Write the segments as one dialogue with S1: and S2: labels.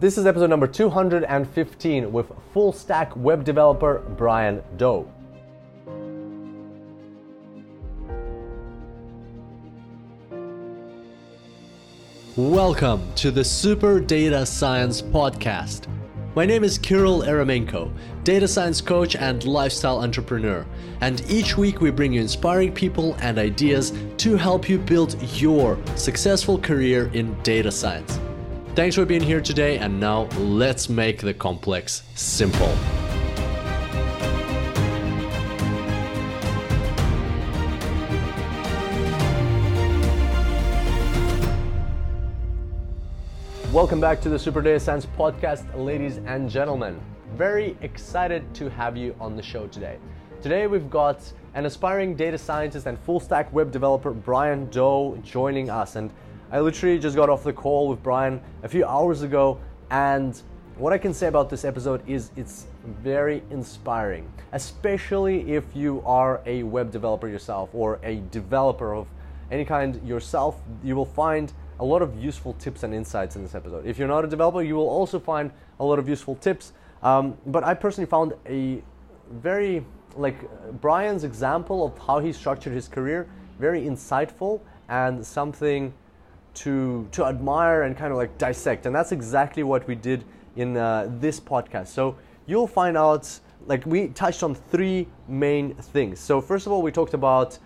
S1: This is episode number 215 with full stack web developer Brian Doe. Welcome to the Super Data Science Podcast. My name is Kirill Eremenko, data science coach and lifestyle entrepreneur. And each week we bring you inspiring people and ideas to help you build your successful career in data science. Thanks for being here today, and now let's make the complex simple. Welcome back to the Super Data Science Podcast, ladies and gentlemen. Very excited to have you on the show today. Today we've got an aspiring data scientist and full stack web developer, Brian Doe, joining us. And I literally just got off the call with Brian a few hours ago, and what I can say about this episode is it's very inspiring, especially if you are a web developer yourself or a developer of any kind yourself. You will find a lot of useful tips and insights in this episode. If you're not a developer, you will also find a lot of useful tips. Um, but I personally found a very like Brian's example of how he structured his career very insightful and something to to admire and kind of like dissect. And that's exactly what we did in uh, this podcast. So you'll find out like we touched on three main things. So first of all we talked about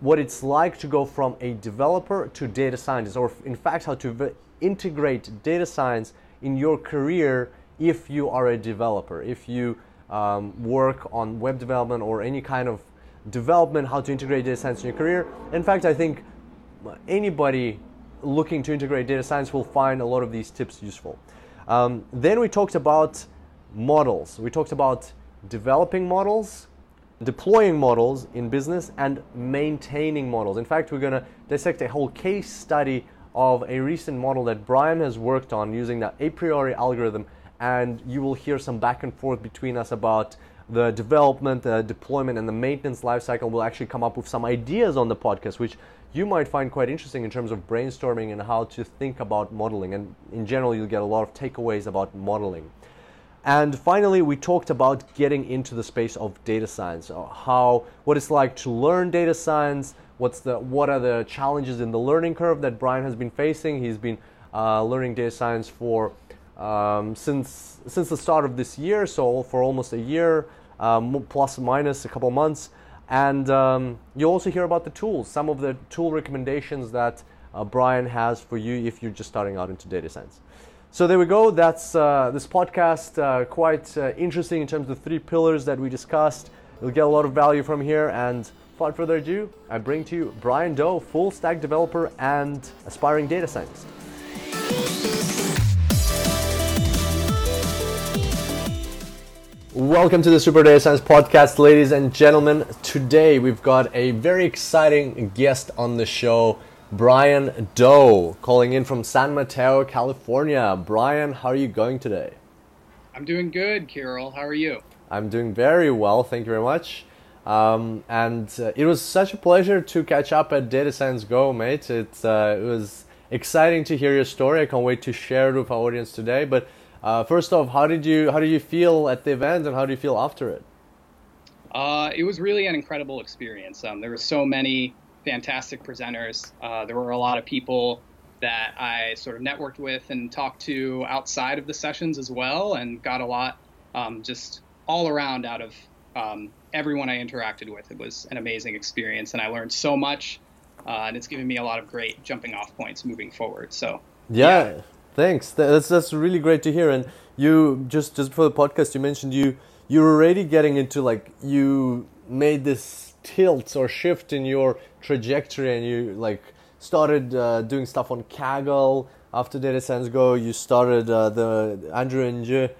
S1: what it's like to go from a developer to data scientist or in fact how to v- integrate data science in your career if you are a developer. If you um, work on web development or any kind of development how to integrate data science in your career. In fact i think anybody looking to integrate data science will find a lot of these tips useful. Um, then we talked about models. We talked about developing models, deploying models in business, and maintaining models. In fact, we're going to dissect a whole case study of a recent model that Brian has worked on using the Apriori algorithm, and you will hear some back and forth between us about the development, the deployment, and the maintenance lifecycle. We'll actually come up with some ideas on the podcast, which you might find quite interesting in terms of brainstorming and how to think about modeling. And in general, you'll get a lot of takeaways about modeling. And finally, we talked about getting into the space of data science, uh, how what it's like to learn data science, what's the what are the challenges in the learning curve that Brian has been facing. He's been uh, learning data science for um, since since the start of this year, so for almost a year, um, plus minus a couple months. And um, you'll also hear about the tools, some of the tool recommendations that uh, Brian has for you if you're just starting out into data science. So there we go. That's uh, this podcast, uh, quite uh, interesting in terms of the three pillars that we discussed. You'll get a lot of value from here. And without further ado, I bring to you Brian Doe, full stack developer and aspiring data scientist. Welcome to the Super Data Science Podcast, ladies and gentlemen. Today we've got a very exciting guest on the show, Brian Doe, calling in from San Mateo, California. Brian, how are you going today?
S2: I'm doing good, Kirill. How are you?
S1: I'm doing very well, thank you very much. Um, and uh, it was such a pleasure to catch up at Data Science Go, mate. It, uh, it was exciting to hear your story. I can't wait to share it with our audience today. But uh, first off, how did you how did you feel at the event, and how do you feel after it?
S2: Uh, it was really an incredible experience. Um, there were so many fantastic presenters. Uh, there were a lot of people that I sort of networked with and talked to outside of the sessions as well, and got a lot um, just all around out of um, everyone I interacted with. It was an amazing experience, and I learned so much, uh, and it's given me a lot of great jumping off points moving forward. So
S1: yeah. yeah. Thanks. That's that's really great to hear. And you just just for the podcast, you mentioned you you're already getting into like you made this tilt or shift in your trajectory, and you like started uh, doing stuff on Kaggle after Data Science Go. You started uh, the Andrew Ng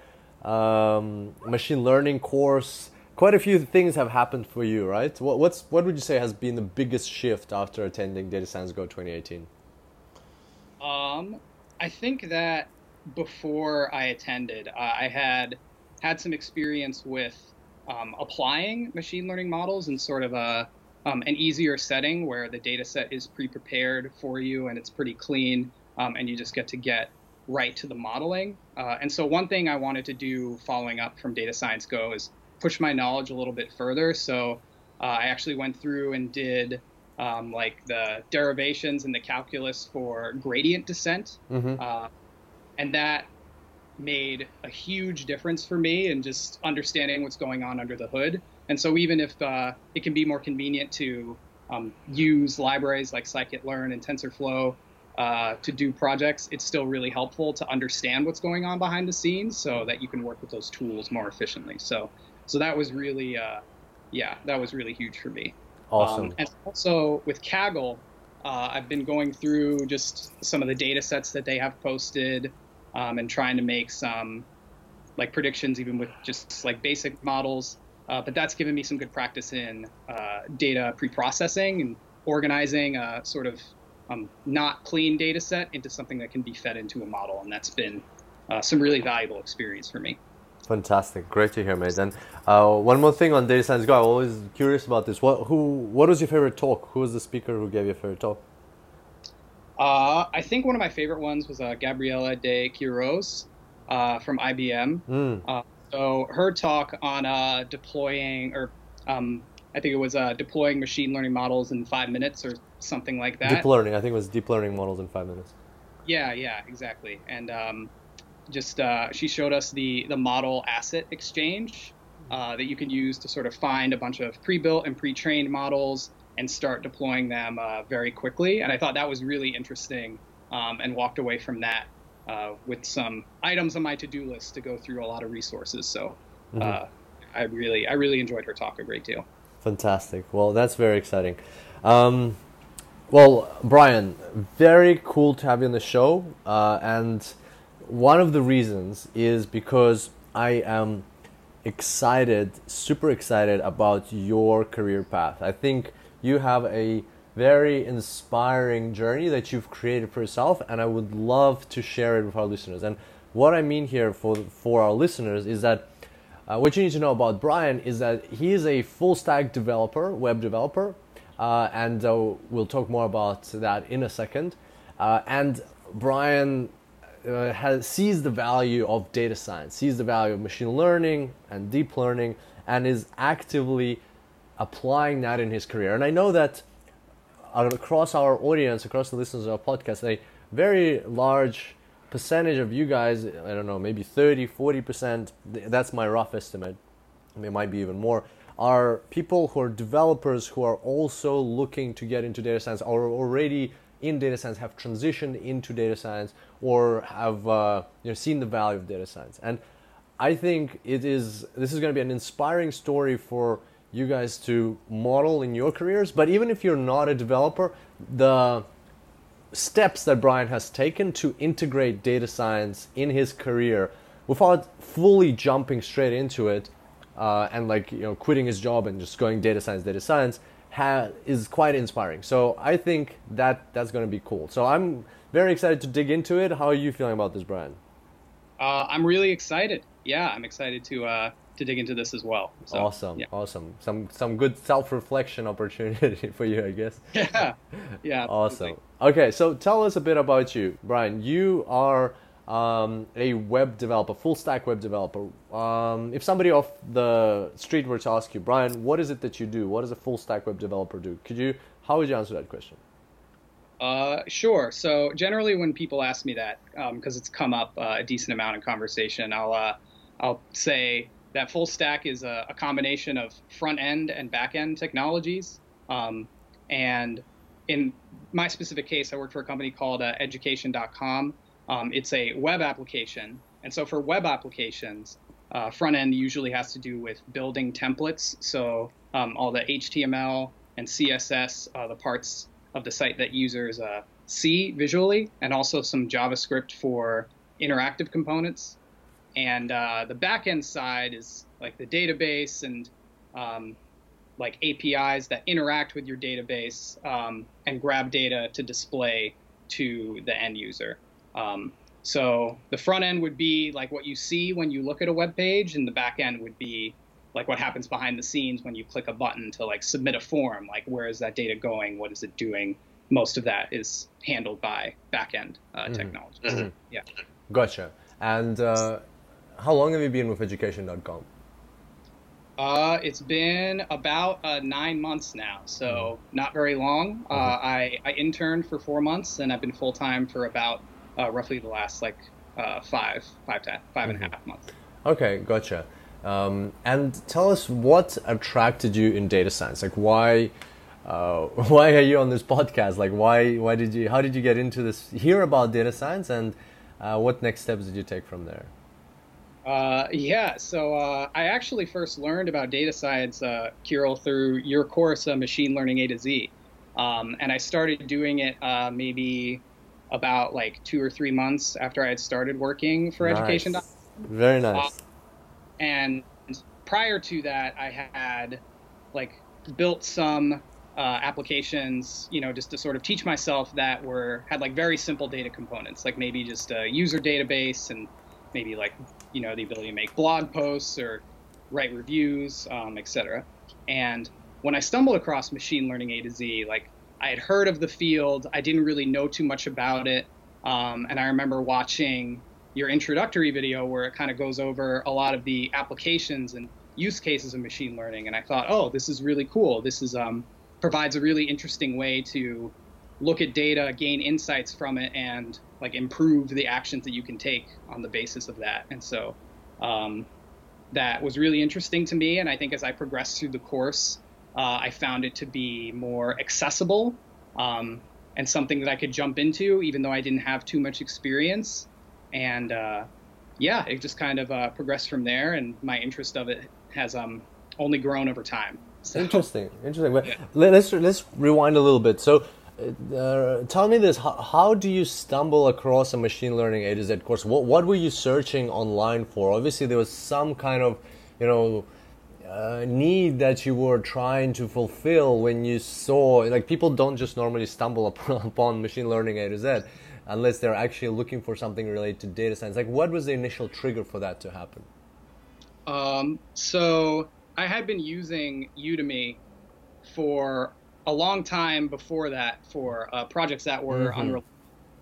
S1: um, machine learning course. Quite a few things have happened for you, right? What, what's what would you say has been the biggest shift after attending Data Science Go 2018?
S2: Um, I think that before I attended, uh, I had had some experience with um, applying machine learning models in sort of a um, an easier setting where the data set is pre-prepared for you and it's pretty clean, um, and you just get to get right to the modeling. Uh, and so one thing I wanted to do following up from Data Science Go is push my knowledge a little bit further. So uh, I actually went through and did um, like the derivations and the calculus for gradient descent. Mm-hmm. Uh, and that made a huge difference for me in just understanding what's going on under the hood. And so even if uh, it can be more convenient to um, use libraries like scikit-learn and TensorFlow uh, to do projects, it's still really helpful to understand what's going on behind the scenes so that you can work with those tools more efficiently. So, so that was really, uh, yeah, that was really huge for me.
S1: Awesome.
S2: Um, and also with Kaggle, uh, I've been going through just some of the data sets that they have posted um, and trying to make some like predictions, even with just like basic models. Uh, but that's given me some good practice in uh, data pre-processing and organizing a sort of um, not clean data set into something that can be fed into a model, and that's been uh, some really valuable experience for me.
S1: Fantastic, great to hear, mate. And uh, one more thing on data science go. I'm always curious about this. What who what was your favorite talk? Who was the speaker who gave your favorite talk?
S2: Uh, I think one of my favorite ones was uh, Gabriela de Queiroz uh, from IBM. Mm. So her talk on uh, deploying, or um, I think it was uh, deploying machine learning models in five minutes or something like that.
S1: Deep learning, I think it was deep learning models in five minutes.
S2: Yeah, yeah, exactly. And um, just uh, she showed us the the model asset exchange uh, that you can use to sort of find a bunch of pre-built and pre-trained models and start deploying them uh, very quickly. And I thought that was really interesting, um, and walked away from that uh, with some items on my to-do list to go through a lot of resources. So mm-hmm. uh, I really, I really enjoyed her talk a great deal.
S1: Fantastic. Well, that's very exciting. Um, well, Brian, very cool to have you on the show. Uh, and one of the reasons is because I am excited, super excited about your career path. I think you have a very inspiring journey that you've created for yourself, and I would love to share it with our listeners. And what I mean here for for our listeners is that uh, what you need to know about Brian is that he is a full stack developer, web developer, uh, and uh, we'll talk more about that in a second. Uh, and Brian uh, has, sees the value of data science, sees the value of machine learning and deep learning, and is actively applying that in his career. And I know that across our audience, across the listeners of our podcast, a very large percentage of you guys, I don't know, maybe 30, 40%, that's my rough estimate, it might be even more, are people who are developers who are also looking to get into data science or already in data science have transitioned into data science or have uh, you know, seen the value of data science. And I think it is this is going to be an inspiring story for you guys to model in your careers. But even if you're not a developer, the steps that Brian has taken to integrate data science in his career without fully jumping straight into it uh, and like you know quitting his job and just going data science, data science ha- is quite inspiring. So I think that that's going to be cool. So I'm very excited to dig into it. How are you feeling about this, Brian?
S2: Uh, I'm really excited. Yeah, I'm excited to uh, to dig into this as well.
S1: So, awesome, yeah. awesome. Some some good self reflection opportunity for you, I guess.
S2: Yeah, yeah.
S1: awesome. Okay, so tell us a bit about you, Brian. You are um, a web developer, full stack web developer. Um, if somebody off the street were to ask you, Brian, what is it that you do? What does a full stack web developer do? Could you? How would you answer that question?
S2: Uh, sure. So generally, when people ask me that, because um, it's come up uh, a decent amount in conversation, I'll uh, I'll say that full stack is a, a combination of front end and back end technologies. Um, and in my specific case, I work for a company called uh, education.com. Um, it's a web application. And so for web applications, uh, front end usually has to do with building templates. So um, all the HTML and CSS, uh, the parts of the site that users uh, see visually, and also some JavaScript for interactive components. And uh, the backend side is like the database and um, like APIs that interact with your database um, and grab data to display to the end user. Um, so the front end would be like what you see when you look at a web page, and the back end would be like what happens behind the scenes when you click a button to like submit a form. Like where is that data going? What is it doing? Most of that is handled by backend uh, mm-hmm. technology. Mm-hmm. Yeah.
S1: Gotcha. And uh, how long have you been with education.com?
S2: Uh, it's been about uh, nine months now, so mm-hmm. not very long. Uh, mm-hmm. I, I interned for four months, and I've been full time for about uh, roughly the last like uh, five, five to five and mm-hmm. a half months.
S1: Okay, gotcha. Um, and tell us what attracted you in data science. Like, why, uh, why are you on this podcast? Like, why, why did you, how did you get into this? Hear about data science, and what next steps did you take from there?
S2: Uh, yeah, so uh, I actually first learned about data science, uh, Kirill, through your course, uh, Machine Learning A to Z. Um, and I started doing it uh, maybe about like two or three months after I had started working for nice. Education.
S1: Very nice. Uh,
S2: and prior to that, I had like built some applications, you know, just to sort of teach myself that were had like very simple data components, like maybe just a user database and maybe like you know the ability to make blog posts or write reviews, um, etc. And when I stumbled across machine learning A to Z, like I had heard of the field, I didn't really know too much about it, um, and I remember watching your introductory video where it kind of goes over a lot of the applications and use cases of machine learning, and I thought, oh, this is really cool. This is um, provides a really interesting way to look at data, gain insights from it, and like improve the actions that you can take on the basis of that. And so um, that was really interesting to me. And I think as I progressed through the course, uh, I found it to be more accessible um, and something that I could jump into, even though I didn't have too much experience. And uh, yeah, it just kind of uh, progressed from there, and my interest of it has um, only grown over time.
S1: So, interesting, interesting. But yeah. let's let's rewind a little bit. So uh, tell me this: how, how, do you stumble across a machine learning A to Z course? What what were you searching online for? Obviously, there was some kind of, you know, uh, need that you were trying to fulfill when you saw. Like people don't just normally stumble upon machine learning A to Z unless they're actually looking for something related to data science. Like, what was the initial trigger for that to happen?
S2: Um, so I had been using Udemy for a long time before that for uh, projects that were mm-hmm. unrelated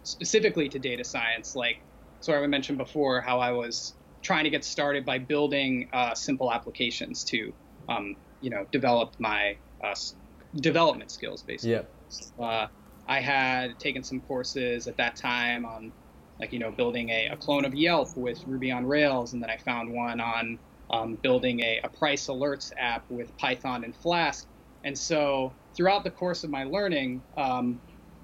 S2: specifically to data science. Like, so I mentioned before how I was trying to get started by building uh, simple applications to, um, you know, develop my uh, development skills, basically.
S1: Yeah.
S2: So, uh, I had taken some courses at that time on, like, you know, building a, a, clone of Yelp with Ruby on Rails, and then I found one on um, building a, a price alerts app with Python and Flask. And so throughout the course of my learning, um,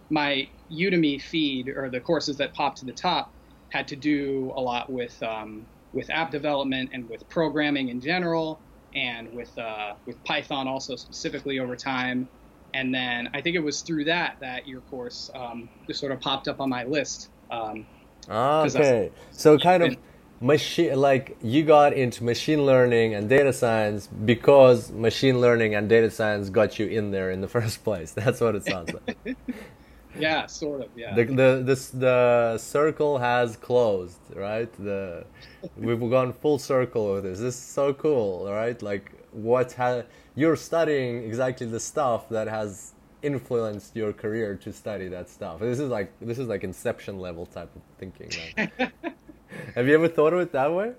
S2: my Udemy feed or the courses that popped to the top had to do a lot with um, with app development and with programming in general, and with uh, with Python also specifically over time. And then I think it was through that that your course um, just sort of popped up on my list. Um,
S1: okay, so kind of machine like you got into machine learning and data science because machine learning and data science got you in there in the first place that's what it sounds like
S2: yeah sort of yeah
S1: the the this the circle has closed right the we've gone full circle with this this is so cool right like what ha- you're studying exactly the stuff that has influenced your career to study that stuff this is like this is like inception level type of thinking Have you ever thought of it that way?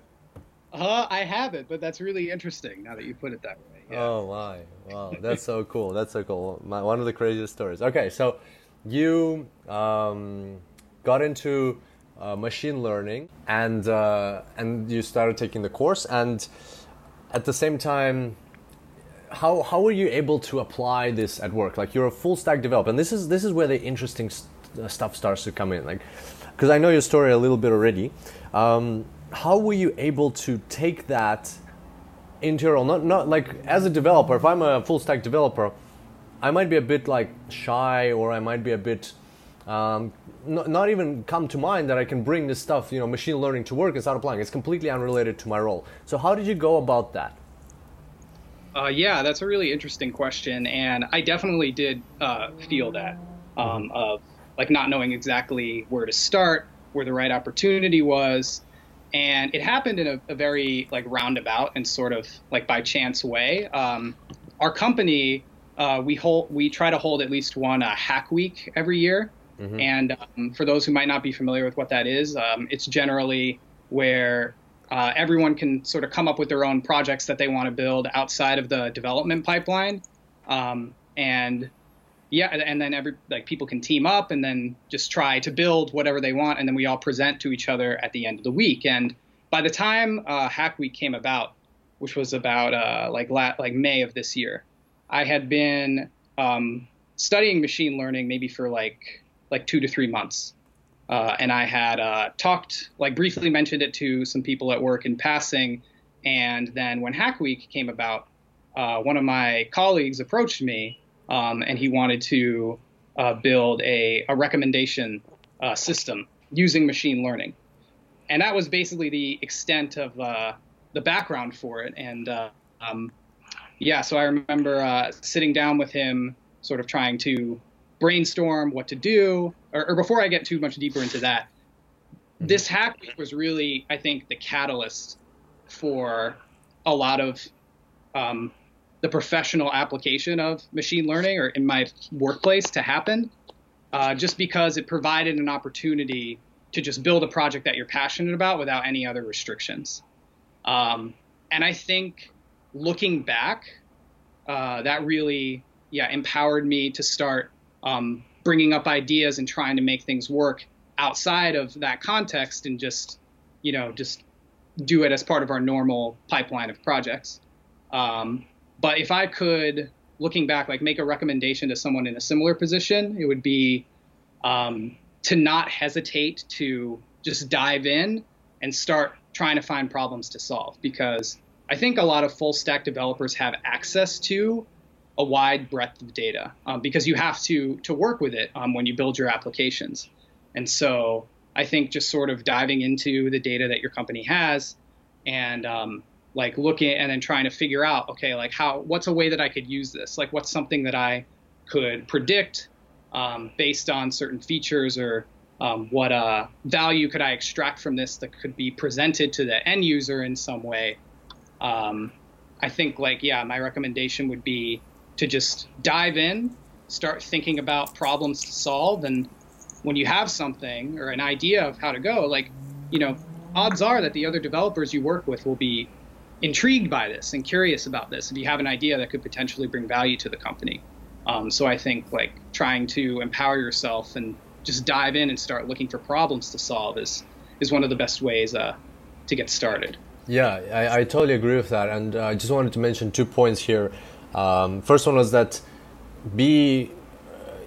S2: Uh, I haven't, but that's really interesting now that you put it that way.
S1: Yeah. Oh my, wow, that's so cool. That's so cool. My, one of the craziest stories. Okay, so you um, got into uh, machine learning, and uh, and you started taking the course, and at the same time, how how were you able to apply this at work? Like you're a full stack developer, and this is this is where the interesting st- stuff starts to come in. Like because I know your story a little bit already. Um, how were you able to take that into your own? Not, not like as a developer, if I'm a full stack developer, I might be a bit like shy or I might be a bit um, not, not, even come to mind that I can bring this stuff, you know, machine learning to work and start applying. It's completely unrelated to my role. So how did you go about that?
S2: Uh, yeah, that's a really interesting question, and I definitely did uh, feel that um, mm-hmm. of like not knowing exactly where to start, where the right opportunity was. And it happened in a, a very like roundabout and sort of like by chance way. Um, our company, uh, we hold, we try to hold at least one uh, hack week every year. Mm-hmm. And um, for those who might not be familiar with what that is, um, it's generally where uh, everyone can sort of come up with their own projects that they want to build outside of the development pipeline. Um, and yeah, and then every like people can team up and then just try to build whatever they want, and then we all present to each other at the end of the week. And by the time uh, Hack Week came about, which was about uh, like la- like May of this year, I had been um, studying machine learning maybe for like like two to three months, uh, and I had uh, talked like briefly mentioned it to some people at work in passing, and then when Hack Week came about, uh, one of my colleagues approached me, um, and he wanted to uh, build a, a recommendation uh, system using machine learning, and that was basically the extent of the background for it, and um, yeah, so I remember uh, sitting down with him, sort of trying to brainstorm what to do. Or, or before I get too much deeper into that, mm-hmm. this hack week was really, I think, the catalyst for a lot of um, the professional application of machine learning or in my workplace to happen, uh, just because it provided an opportunity to just build a project that you're passionate about without any other restrictions. Um, and I think looking back, uh, that really, yeah, empowered me to start um, bringing up ideas and trying to make things work outside of that context and just, you know, just do it as part of our normal pipeline of projects. Um, but if I could, looking back, like make a recommendation to someone in a similar position, it would be um, to not hesitate to just dive in and start trying to find problems to solve because I think a lot of full stack developers have access to a wide breadth of data um, because you have to to work with it um, when you build your applications. And so I think just sort of diving into the data that your company has and um, like looking and then trying to figure out okay like how what's a way that I could use this like what's something that I could predict um, based on certain features or um, what uh, value could I extract from this that could be presented to the end user in some way um, I think like yeah, my recommendation would be to just dive in, start thinking about problems to solve, and when you have something or an idea of how to go, like you know, odds are that the other developers you work with will be intrigued by this and curious about this if you have an idea that could potentially bring value to the company. Um, so I think like trying to empower yourself and just dive in and start looking for problems to solve is is one of the best ways uh, to get started.
S1: Yeah, I, I totally agree with that. And uh, I just wanted to mention two points here. Um, first one was that be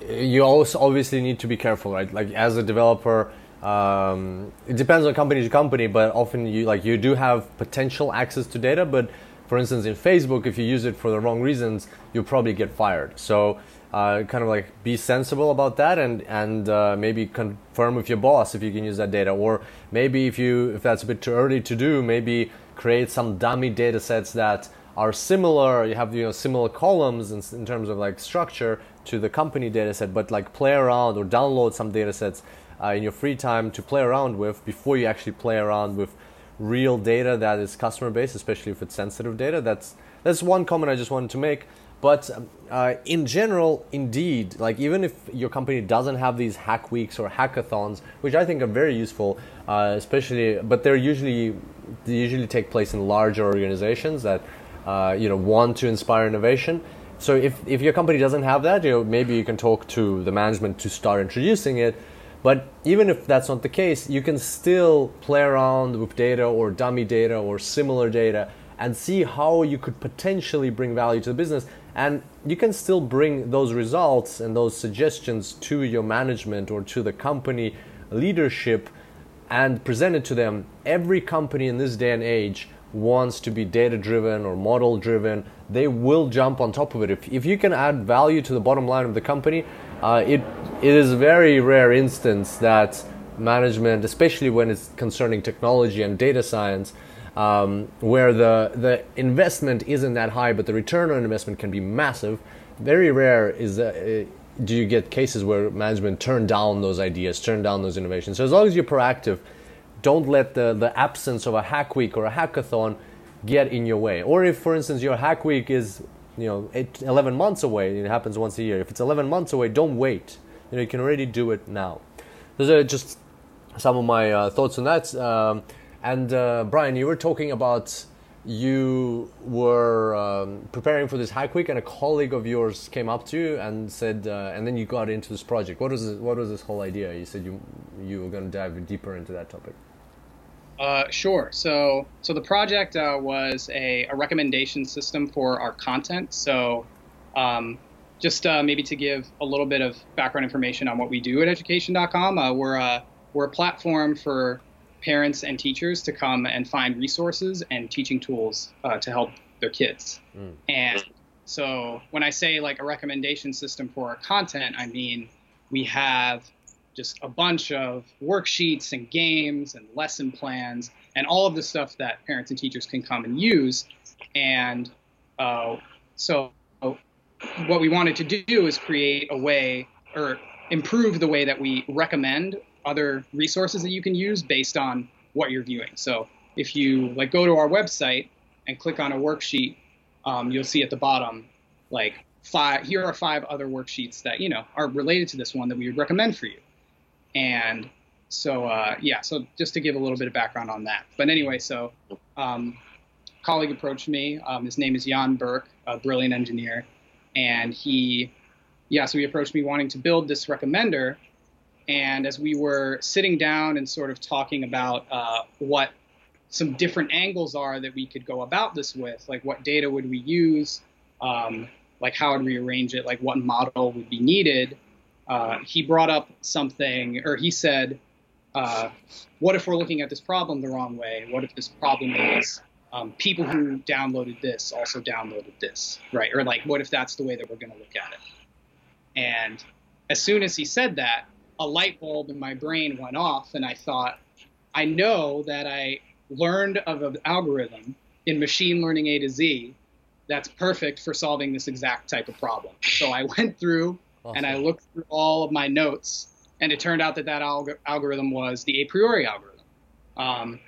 S1: you also obviously need to be careful, right? Like as a developer, um, it depends on company to company, but often you like you do have potential access to data. But for instance, in Facebook, if you use it for the wrong reasons, you'll probably get fired. So uh, kind of like be sensible about that and and uh, maybe confirm with your boss if you can use that data. Or maybe if you if that's a bit too early to do maybe create some dummy data sets that are similar you have you know similar columns in, in terms of like structure to the company data set but like play around or download some data sets uh, in your free time to play around with before you actually play around with real data that is customer based especially if it's sensitive data. That's that's one comment i just wanted to make but um, uh, in general, indeed, like even if your company doesn't have these hack weeks or hackathons, which I think are very useful, uh, especially, but they're usually they usually take place in larger organizations that uh, you know want to inspire innovation. So if if your company doesn't have that, you know maybe you can talk to the management to start introducing it. But even if that's not the case, you can still play around with data or dummy data or similar data and see how you could potentially bring value to the business and you can still bring those results and those suggestions to your management or to the company leadership and present it to them. Every company in this day and age wants to be data driven or model driven. They will jump on top of it. If, if you can add value to the bottom line of the company, uh, it, it is a very rare instance that management, especially when it's concerning technology and data science, um, where the, the investment isn't that high, but the return on investment can be massive. Very rare is uh, do you get cases where management turn down those ideas, turn down those innovations. So as long as you're proactive, don't let the, the absence of a hack week or a hackathon get in your way. Or if, for instance, your hack week is you know eight, 11 months away, it happens once a year. If it's 11 months away, don't wait. You know, you can already do it now. Those are just some of my uh, thoughts on that. Um, and uh, Brian, you were talking about you were um, preparing for this hack week, and a colleague of yours came up to you and said, uh, and then you got into this project. What was this, what was this whole idea? You said you you were going to dive deeper into that topic.
S2: Uh, sure. So so the project uh, was a, a, recommendation system for our content. So um, just uh, maybe to give a little bit of background information on what we do at Education.com, uh, we're a we're a platform for parents and teachers to come and find resources and teaching tools uh, to help their kids. Mm. And so when I say like a recommendation system for our content, I mean we have just a bunch of worksheets and games and lesson plans and all of the stuff that parents and teachers can come and use. And uh, so what we wanted to do is create a way or improve the way that we recommend other resources that you can use based on what you're viewing. So if you like go to our website and click on a worksheet, um, you'll see at the bottom like five. Here are five other worksheets that you know are related to this one that we would recommend for you. And so uh, yeah, so just to give a little bit of background on that. But anyway, so um, colleague approached me. Um, his name is Jan Burke, a brilliant engineer, and he yeah, so he approached me wanting to build this recommender and as we were sitting down and sort of talking about uh, what some different angles are that we could go about this with, like what data would we use, um, like how would we arrange it, like what model would be needed, uh, he brought up something, or he said, uh, what if we're looking at this problem the wrong way? What if this problem is um, people who downloaded this also downloaded this, right? Or like, what if that's the way that we're going to look at it? And as soon as he said that, a light bulb in my brain went off, and I thought, I know that I learned of an algorithm in machine learning A to Z that's perfect for solving this exact type of problem. So I went through awesome. and I looked through all of my notes, and it turned out that that alg- algorithm was the Apriori algorithm. Um,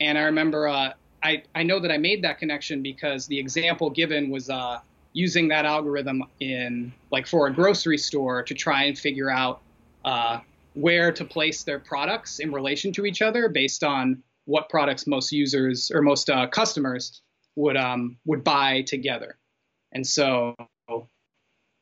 S2: and I remember uh, I, I know that I made that connection because the example given was uh, using that algorithm in like for a grocery store to try and figure out uh, where to place their products in relation to each other based on what products most users or most uh, customers would um, would buy together. And so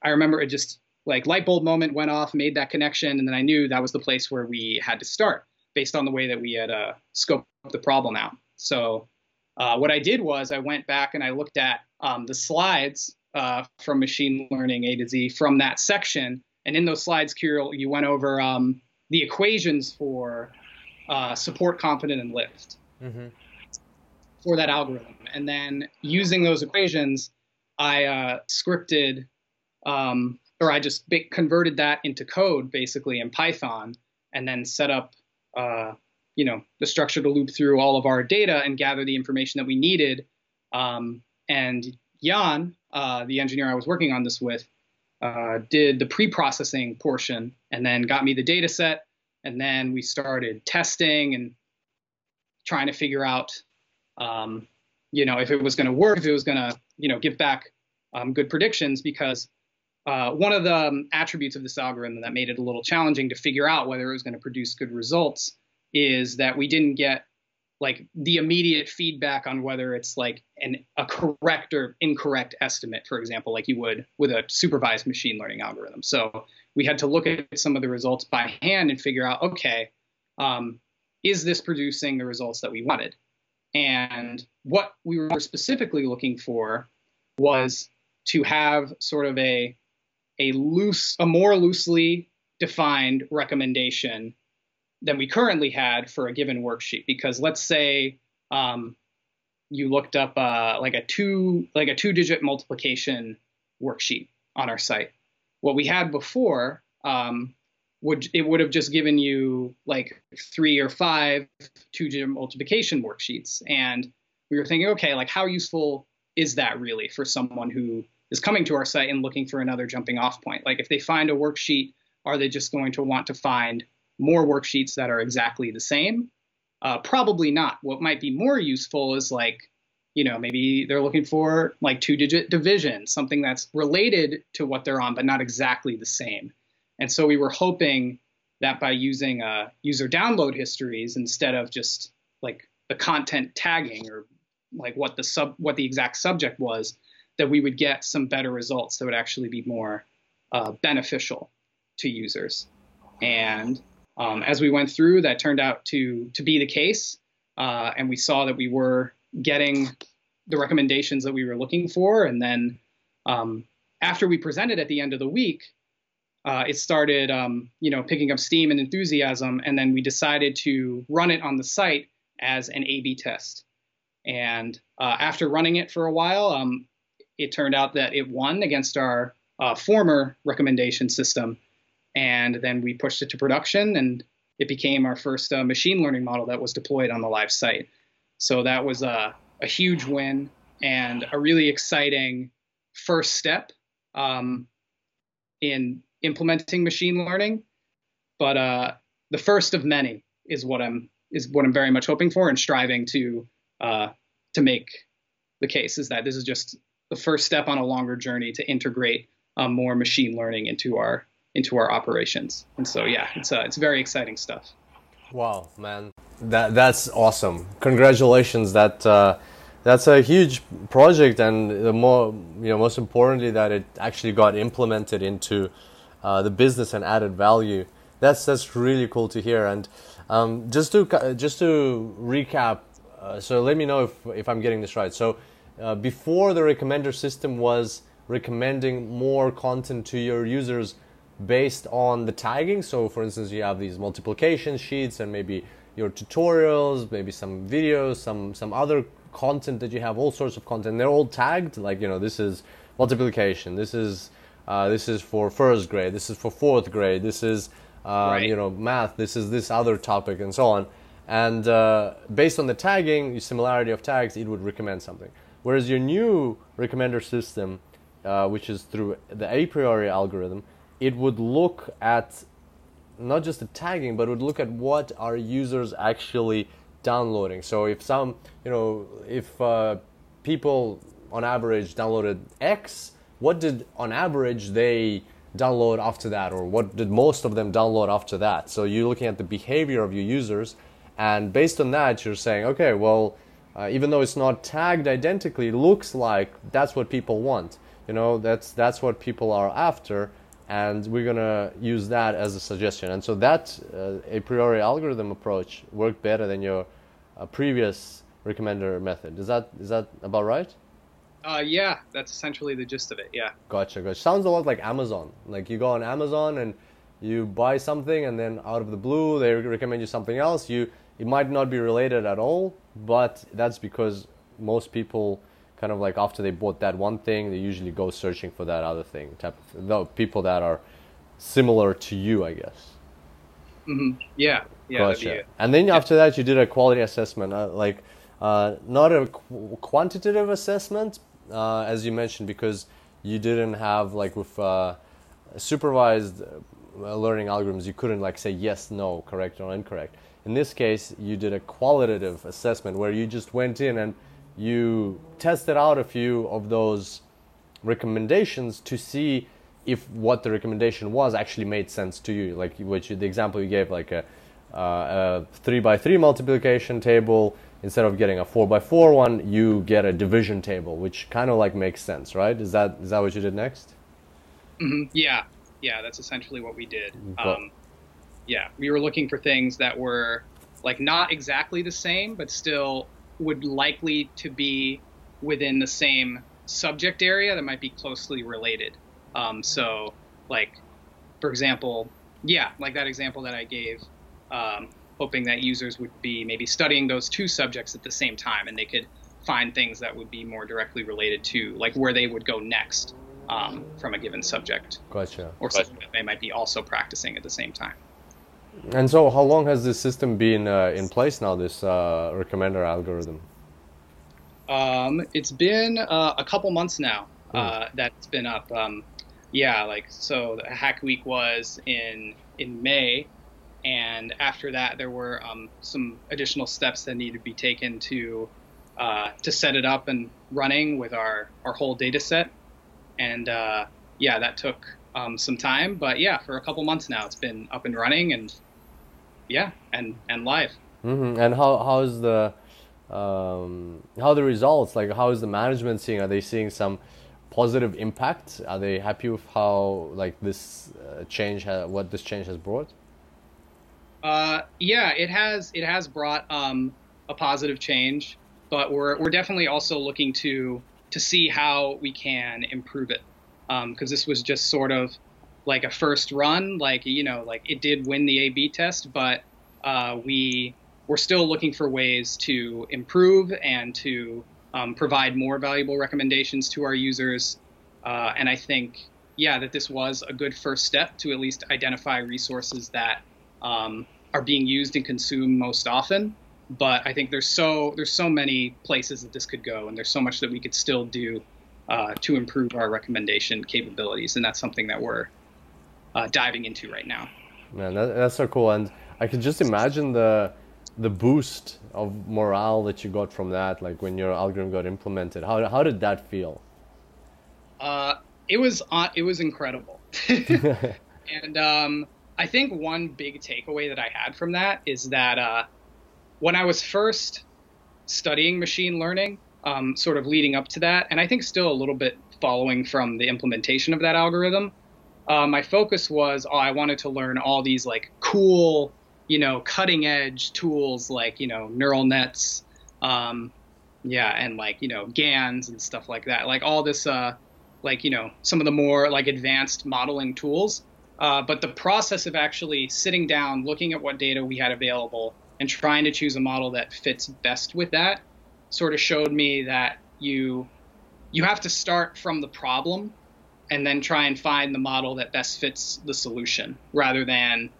S2: I remember it just like light bulb moment went off, made that connection, and then I knew that was the place where we had to start based on the way that we had uh, scoped the problem out. So uh, what I did was I went back and I looked at um, the slides uh, from machine learning A to Z from that section and in those slides, Kirill, you went over um, the equations for uh, support, confidence, and lift mm-hmm. for that algorithm. And then using those equations, I uh, scripted, um, or I just converted that into code basically in Python, and then set up, uh, you know, the structure to loop through all of our data and gather the information that we needed. Um, and Jan, uh, the engineer I was working on this with, uh, did the pre-processing portion and then got me the data set. And then we started testing and trying to figure out um, you know if it was going to work if it was going to you know give back um, good predictions because uh, one of the um, attributes of this algorithm that made it a little challenging to figure out whether it was going to produce good results is that we didn't get like the immediate feedback on whether it's like an a correct or incorrect estimate, for example, like you would with a supervised machine learning algorithm. So we had to look at some of the results by hand and figure out, okay, um, is this producing the results that we wanted? And what we were specifically looking for was to have sort of a a loose, a more loosely defined recommendation than we currently had for a given worksheet. Because let's say um, you looked up uh, like a two like a two digit multiplication worksheet on our site. What we had before um, would it would have just given you like three or five two digit multiplication worksheets, and we were thinking, okay, like how useful is that really for someone who is coming to our site and looking for another jumping off point? Like if they find a worksheet, are they just going to want to find more worksheets that are exactly the same? Uh, probably not. What might be more useful is like, you know, maybe they're looking for like two digit division, something that's related to what they're on, but not exactly the same. And so we were hoping that by using uh, user download histories instead of just like the content tagging or like what the sub what the exact subject was, that we would get some better results that would actually be more uh, beneficial to users. And um, as we went through, that turned out to to be the case, uh, and we saw that we were getting the recommendations that we were looking for. And then um, after we presented at the end of the week, uh, it started, um, you know, picking up steam and enthusiasm. And then we decided to run it on the site as an A/B test. And uh, after running it for a while, um, it turned out that it won against our uh, former recommendation system. And then we pushed it to production, and it became our first uh, machine learning model that was deployed on the live site. So that was a, a huge win and a really exciting first step um, in implementing machine learning. But uh, the first of many is what I'm is what I'm very much hoping for and striving to uh, to make the case is that this is just the first step on a longer journey to integrate um, more machine learning into our into our operations. And so yeah, it's uh, it's very exciting stuff.
S1: Wow, man, that that's awesome! Congratulations. That uh, that's a huge project, and the more you know, most importantly, that it actually got implemented into uh, the business and added value. That's that's really cool to hear. And um, just to just to recap, uh, so let me know if if I'm getting this right. So uh, before the recommender system was recommending more content to your users based on the tagging. So, for instance, you have these multiplication sheets and maybe your tutorials, maybe some videos, some some other content that you have, all sorts of content. They're all tagged. Like you know, this is multiplication. This is uh, this is for first grade. This is for fourth grade. This is uh, right. you know math. This is this other topic and so on. And uh, based on the tagging, the similarity of tags, it would recommend something. Whereas your new recommender system, uh, which is through the Apriori algorithm, it would look at not just the tagging, but would look at what are users actually downloading. So if some, you know, if uh, people on average downloaded X, what did on average they download after that, or what did most of them download after that? So you're looking at the behavior of your users, and based on that, you're saying, okay, well, uh, even though it's not tagged identically, looks like that's what people want. You know, that's that's what people are after and we're gonna use that as a suggestion. And so that uh, Apriori algorithm approach worked better than your uh, previous recommender method. Is that is that about right?
S2: Uh, yeah, that's essentially the gist of it. Yeah.
S1: Gotcha. Gotcha. Sounds a lot like Amazon. Like you go on Amazon and you buy something, and then out of the blue they recommend you something else. You it might not be related at all, but that's because most people kind of like after they bought that one thing, they usually go searching for that other thing. Type of the people that are similar to you, I guess.
S2: Mm-hmm. Yeah, yeah.
S1: Gotcha. And then yeah. after that, you did a quality assessment, uh, like uh, not a qu- quantitative assessment, uh, as you mentioned, because you didn't have like with uh, supervised uh, learning algorithms, you couldn't like say yes, no, correct or incorrect. In this case, you did a qualitative assessment where you just went in and you tested out a few of those recommendations to see if what the recommendation was actually made sense to you. Like which the example you gave, like a, uh, a three by three multiplication table instead of getting a four by four one, you get a division table, which kind of like makes sense, right? Is that is that what you did next?
S2: Mm-hmm. Yeah, yeah, that's essentially what we did. Um, yeah, we were looking for things that were like not exactly the same, but still would likely to be within the same subject area that might be closely related. Um, so, like, for example, yeah, like that example that I gave, um, hoping that users would be maybe studying those two subjects at the same time and they could find things that would be more directly related to, like, where they would go next um, from a given subject.
S1: Gotcha.
S2: Or something that they might be also practicing at the same time.
S1: And so, how long has this system been uh, in place now? This uh, recommender algorithm.
S2: Um, it's been uh, a couple months now mm. that's been up. Um, yeah, like so. The Hack Week was in in May, and after that, there were um, some additional steps that needed to be taken to uh, to set it up and running with our our whole data set. And uh, yeah, that took um, some time. But yeah, for a couple months now, it's been up and running, and yeah, and and live.
S1: Mm-hmm. And how how is the um, how the results? Like, how is the management seeing? Are they seeing some positive impact? Are they happy with how like this uh, change, ha- what this change has brought?
S2: Uh, yeah, it has it has brought um, a positive change, but we're we're definitely also looking to to see how we can improve it because um, this was just sort of like a first run. Like you know, like it did win the A/B test, but uh, we we're still looking for ways to improve and to um, provide more valuable recommendations to our users. Uh, and I think, yeah, that this was a good first step to at least identify resources that um, are being used and consumed most often. But I think there's so there's so many places that this could go, and there's so much that we could still do uh, to improve our recommendation capabilities, and that's something that we're uh, diving into right now.
S1: Man, that, that's so cool, and I can just imagine the the boost of morale that you got from that, like when your algorithm got implemented. How how did that feel?
S2: Uh, it was uh, it was incredible, and um, I think one big takeaway that I had from that is that uh, when I was first studying machine learning, um, sort of leading up to that, and I think still a little bit following from the implementation of that algorithm, uh, my focus was oh, I wanted to learn all these like cool you know, cutting edge tools like, you know, neural nets, um, yeah, and like, you know, GANs and stuff like that. Like all this, uh, like, you know, some of the more like advanced modeling tools. Uh, but the process of actually sitting down, looking at what data we had available, and trying to choose a model that fits best with that sort of showed me that you you have to start from the problem and then try and find the model that best fits the solution rather than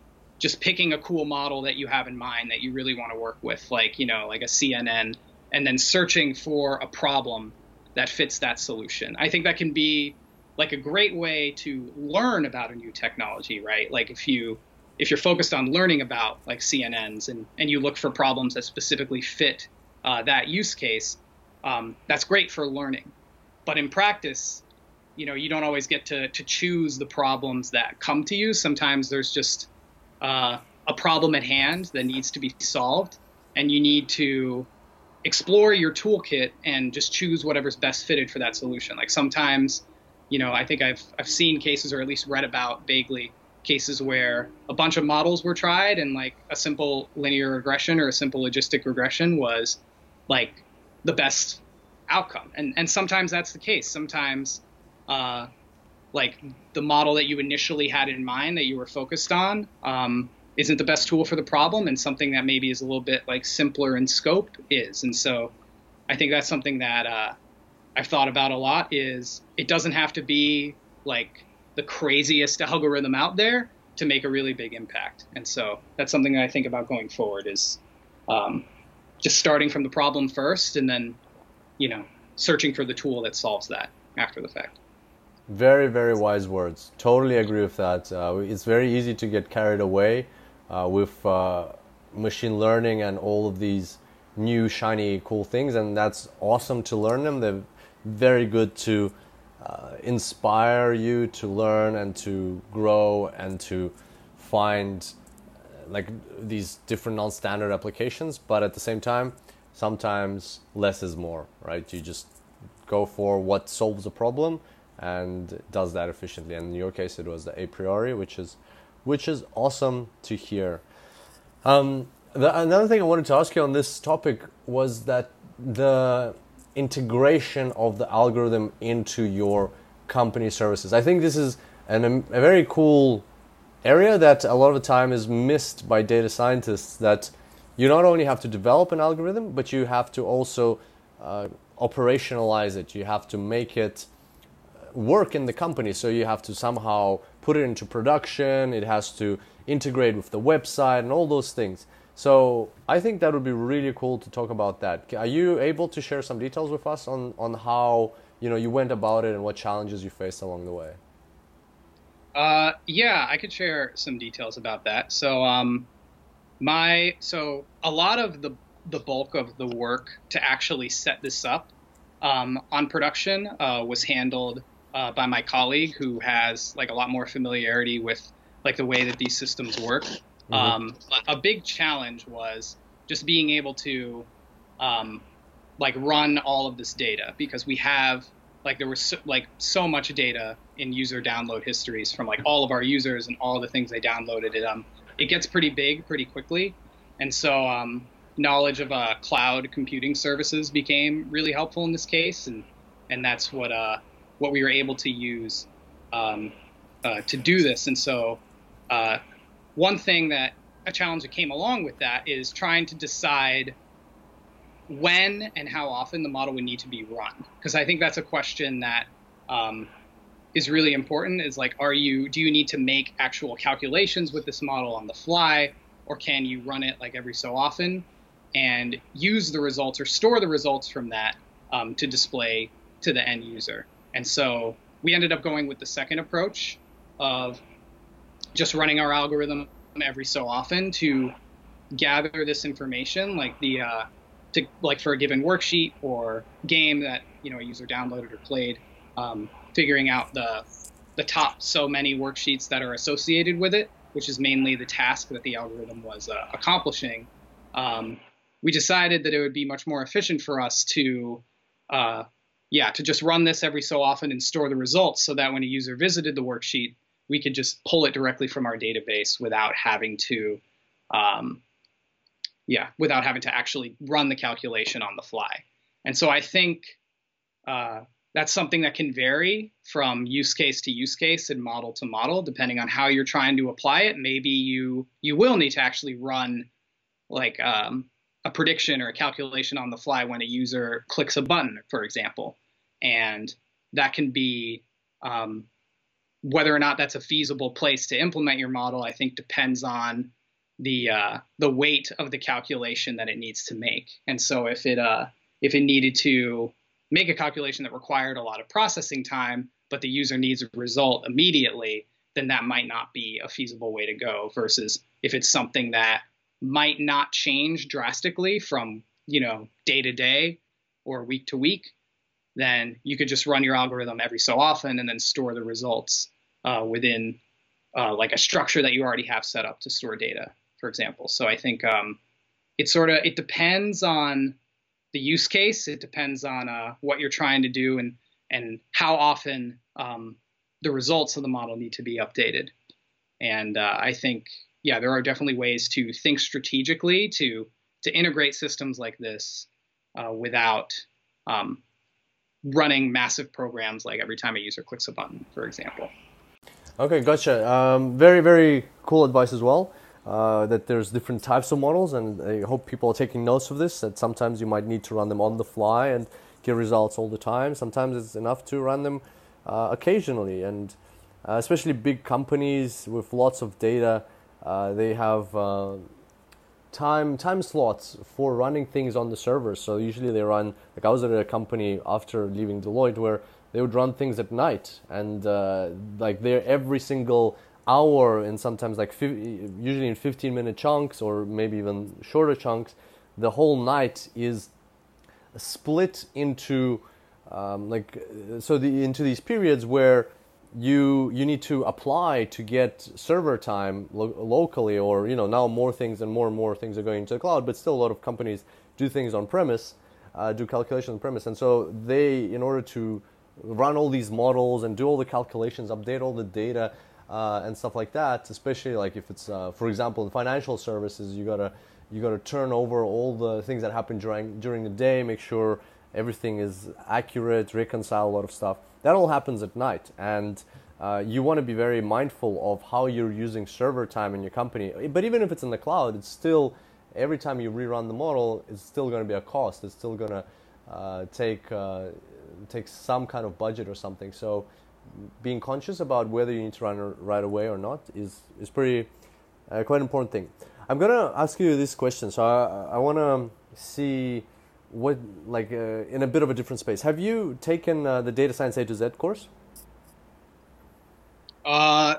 S2: just picking a cool model that you have in mind that you really want to work with, like, you know, like a CNN, and then searching for a problem that fits that solution. I think that can be like a great way to learn about a new technology, right? Like if you if you're focused on learning about like CNNs and, and you look for problems that specifically fit uh, that use case, um, that's great for learning. But in practice, you know, you don't always get to, to choose the problems that come to you. Sometimes there's just uh, a problem at hand that needs to be solved, and you need to explore your toolkit and just choose whatever's best fitted for that solution. Like sometimes, you know, I think I've I've seen cases or at least read about vaguely cases where a bunch of models were tried and like a simple linear regression or a simple logistic regression was like the best outcome. And and sometimes that's the case. Sometimes uh, like the model that you initially had in mind that you were focused on um, isn't the best tool for the problem and something that maybe is a little bit like simpler in scope is and so i think that's something that uh, i've thought about a lot is it doesn't have to be like the craziest algorithm out there to make a really big impact and so that's something that i think about going forward is um, just starting from the problem first and then you know searching for the tool that solves that after the fact
S1: very, very wise words. Totally agree with that. Uh, it's very easy to get carried away uh, with uh, machine learning and all of these new, shiny, cool things, and that's awesome to learn them. They're very good to uh, inspire you to learn and to grow and to find like these different non-standard applications. But at the same time, sometimes less is more, right? You just go for what solves a problem and does that efficiently. And in your case, it was the Apriori, which is which is awesome to hear. Um, the, another thing I wanted to ask you on this topic was that the integration of the algorithm into your company services. I think this is an, a very cool area that a lot of the time is missed by data scientists. That you not only have to develop an algorithm, but you have to also uh, operationalize it. You have to make it work in the company. So you have to somehow put it into production, it has to integrate with the website and all those things. So I think that would be really cool to talk about that. Are you able to share some details with us on, on how you know you went about it and what challenges you faced along the way?
S2: Uh, yeah, I could share some details about that. So um, my so a lot of the the bulk of the work to actually set this up um, on production uh, was handled uh, by my colleague who has like a lot more familiarity with like the way that these systems work. Mm-hmm. Um, a big challenge was just being able to um, like run all of this data because we have like there was so, like so much data in user download histories from like all of our users and all the things they downloaded it um it gets pretty big pretty quickly. And so um, knowledge of uh, cloud computing services became really helpful in this case and and that's what uh what we were able to use um, uh, to do this. And so uh, one thing that a challenge that came along with that is trying to decide when and how often the model would need to be run. Because i think that's a question that um, is really important is like are you do you need to make actual calculations with this model on the fly or can you run it like every so often and use the results or store the results from that um, to display to the end user? And so we ended up going with the second approach of just running our algorithm every so often to gather this information like the uh, to like for a given worksheet or game that you know a user downloaded or played, um, figuring out the the top so many worksheets that are associated with it, which is mainly the task that the algorithm was uh, accomplishing. Um, we decided that it would be much more efficient for us to, uh, yeah, to just run this every so often and store the results, so that when a user visited the worksheet, we could just pull it directly from our database without having to um, yeah, without having to actually run the calculation on the fly. And so I think uh, that's something that can vary from use case to use case and model to model, depending on how you're trying to apply it. Maybe you you will need to actually run like um, a prediction or a calculation on the fly when a user clicks a button, for example, and that can be um, whether or not that's a feasible place to implement your model. I think depends on the uh, the weight of the calculation that it needs to make. And so if it uh, if it needed to make a calculation that required a lot of processing time, but the user needs a result immediately, then that might not be a feasible way to go. Versus if it's something that might not change drastically from you know day to day or week to week, then you could just run your algorithm every so often and then store the results uh, within uh, like a structure that you already have set up to store data for example. So I think um, it sort of it depends on the use case. It depends on uh, what you're trying to do and and how often um, the results of the model need to be updated. And uh, I think yeah, there are definitely ways to think strategically to to integrate systems like this uh, without um, running massive programs like every time a user clicks a button, for example.
S1: Okay, gotcha. Um, very, very cool advice as well uh, that there's different types of models, and I hope people are taking notes of this. That sometimes you might need to run them on the fly and get results all the time. Sometimes it's enough to run them uh, occasionally, and uh, especially big companies with lots of data, uh, they have uh, time time slots for running things on the server. So usually they run. Like I was at a company after leaving Deloitte where they would run things at night, and like they're every single hour and sometimes like usually in 15 minute chunks or maybe even shorter chunks the whole night is split into um, like so the into these periods where you you need to apply to get server time lo- locally or you know now more things and more and more things are going to the cloud but still a lot of companies do things on premise uh, do calculations on premise. And so they in order to run all these models and do all the calculations update all the data uh, and stuff like that. Especially like if it's, uh, for example, in financial services, you gotta you gotta turn over all the things that happen during during the day, make sure everything is accurate, reconcile a lot of stuff. That all happens at night, and uh, you want to be very mindful of how you're using server time in your company. But even if it's in the cloud, it's still every time you rerun the model, it's still going to be a cost. It's still going to uh, take uh, take some kind of budget or something. So being conscious about whether you need to run right away or not is is pretty uh, quite an important thing. I'm gonna ask you this question, so I, I want to see what like uh, in a bit of a different space. Have you taken uh, the data science A to Z course?
S2: Uh,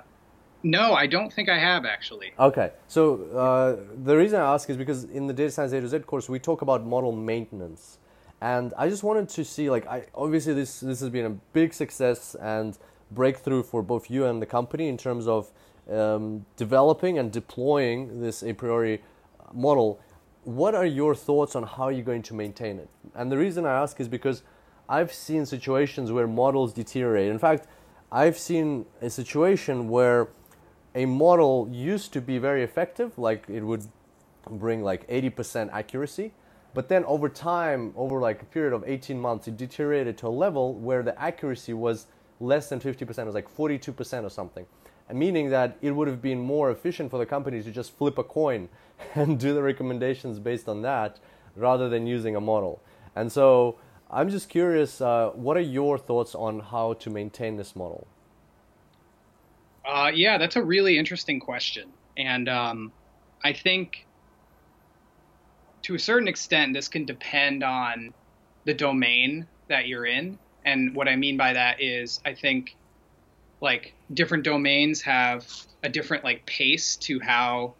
S2: no, I don't think I have actually.
S1: Okay, so uh, the reason I ask is because in the data science A to Z course we talk about model maintenance And I just wanted to see, like, I obviously this this has been a big success and breakthrough for both you and the company in terms of um, developing and deploying this Apriori model. What are your thoughts on how you're going to maintain it? And the reason I ask is because I've seen situations where models deteriorate. In fact, I've seen a situation where a model used to be very effective, like it would bring like 80% accuracy, but then over time, over like a period of 18 months, it deteriorated to a level where the accuracy was less than 50%, it was like 42% or something. And meaning that it would have been more efficient for the company to just flip a coin and do the recommendations based on that rather than using a model. And so I'm just curious, uh, what are your thoughts on how to maintain this model?
S2: Uh, yeah, that's a really interesting question. And um, I think to a certain extent, this can depend on the domain that you're in. And what I mean by that is, I think like different domains have a different like pace to how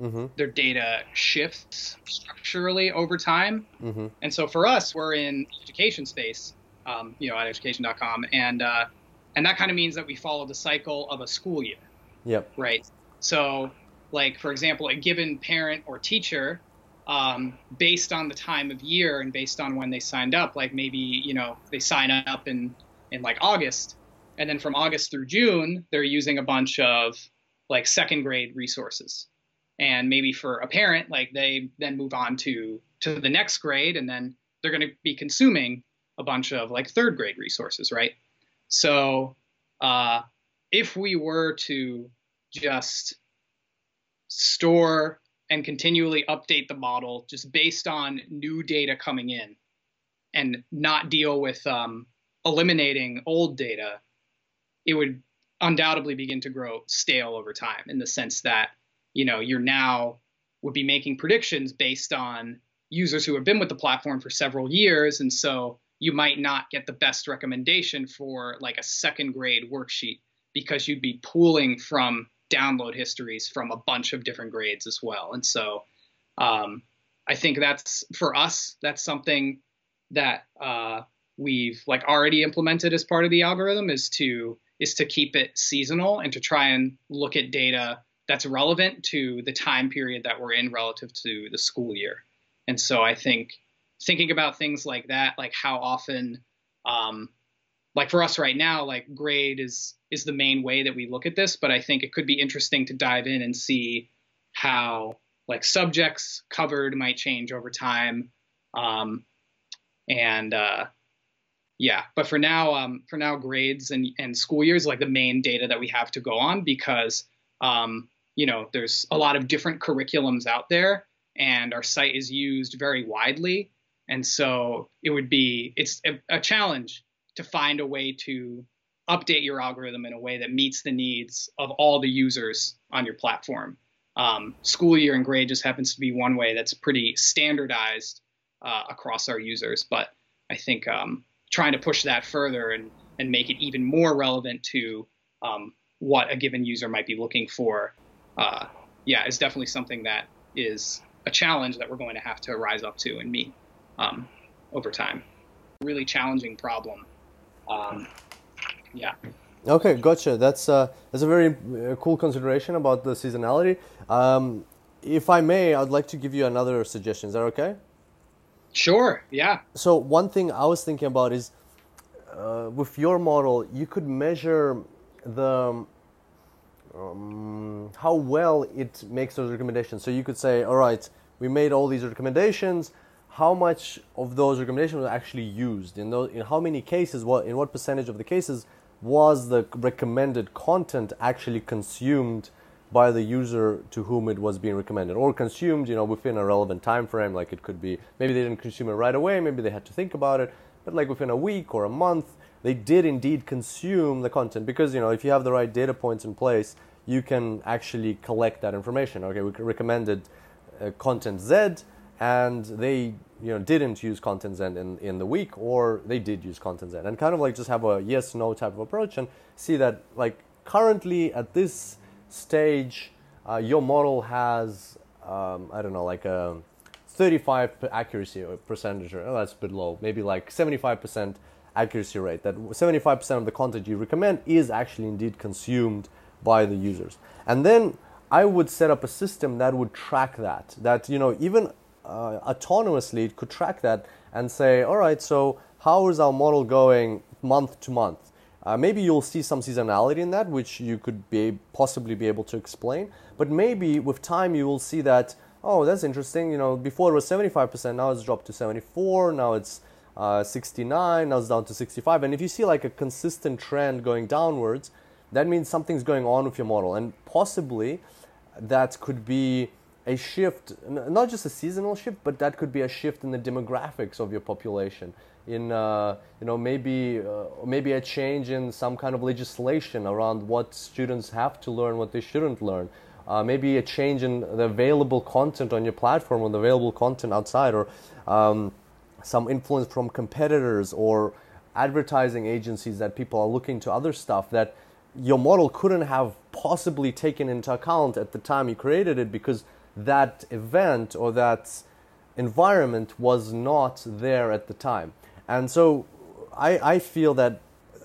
S2: mm-hmm. their data shifts structurally over time. Mm-hmm. And so for us, we're in education space, um, you know, at education.com, and uh, and that kind of means that we follow the cycle of a school year.
S1: Yep.
S2: Right. So, like for example, a given parent or teacher um, based on the time of year and based on when they signed up. Like maybe you know they sign up in in like August, and then from August through June they're using a bunch of like second grade resources, and maybe for a parent like they then move on to to the next grade, and then they're going to be consuming a bunch of like third grade resources, right? So uh, if we were to just store and continually update the model just based on new data coming in and not deal with um, eliminating old data, it would undoubtedly begin to grow stale over time in the sense that, you know, you're now would be making predictions based on users who have been with the platform for several years. And so you might not get the best recommendation for like a second grade worksheet because you'd be pooling from download histories from a bunch of different grades as well. And so um, I think that's for us, that's something that uh, we've like already implemented as part of the algorithm is to is to keep it seasonal and to try and look at data that's relevant to the time period that we're in relative to the school year. And so I think thinking about things like that, like how often um, like for us right now, like grade is is the main way that we look at this, but I think it could be interesting to dive in and see how like subjects covered might change over time. Um, and uh, yeah, but for now, um, for now, grades and, and school years like the main data that we have to go on because um, you know there's a lot of different curriculums out there, and our site is used very widely, and so it would be it's a, a challenge to find a way to update your algorithm in a way that meets the needs of all the users on your platform. Um, school year and grade just happens to be one way that's pretty standardized uh, across our users. But I think um, trying to push that further and, and make it even more relevant to um, what a given user might be looking for, uh, yeah, is definitely something that is a challenge that we're going to have to rise up to and meet um, over time. Really challenging problem um, yeah.
S1: Okay, gotcha. That's uh, that's a very uh, cool consideration about the seasonality. Um, if I may, I'd like to give you another suggestion. Is that okay?
S2: Sure. Yeah.
S1: So one thing I was thinking about is, uh, with your model, you could measure the um, how well it makes those recommendations. So you could say, all right, we made all these recommendations how much of those recommendations were actually used in those in how many cases what in what percentage of the cases was the recommended content actually consumed by the user to whom it was being recommended? Or consumed you know within a relevant time frame like it could be maybe they didn't consume it right away maybe they had to think about it but like within a week or a month they did indeed consume the content. Because you know if you have the right data points in place you can actually collect that information. Okay we recommended uh, content z and they you know didn't use content zen in, in the week or they did use content zen and kind of like just have a yes no type of approach and see that like currently at this stage uh, your model has um, i don't know like a 35 accuracy percentage. Oh, that's a bit low. Maybe like 75% accuracy rate. That 75% of the content you recommend is actually indeed consumed by the users. And then I would set up a system that would track that. That you know even uh, autonomously it could track that and say, all right, so how is our model going month to month? Uh, maybe you'll see some seasonality in that, which you could be possibly be able to explain. But maybe with time you will see that, oh, that's interesting. You know, before it was 75%, now it's dropped to 74. Now it's uh, 69. Now it's down to 65. And if you see like a consistent trend going downwards, that means something's going on with your model, and possibly that could be a shift, not just a seasonal shift, but that could be a shift in the demographics of your population in uh, you know maybe uh, maybe a change in some kind of legislation around what students have to learn, what they shouldn't learn. Uh, maybe a change in the available content on your platform or the available content outside, or um, some influence from competitors or advertising agencies that people are looking to other stuff that your model couldn't have possibly taken into account at the time you created it because that event or that environment was not there at the time. And so I, I feel that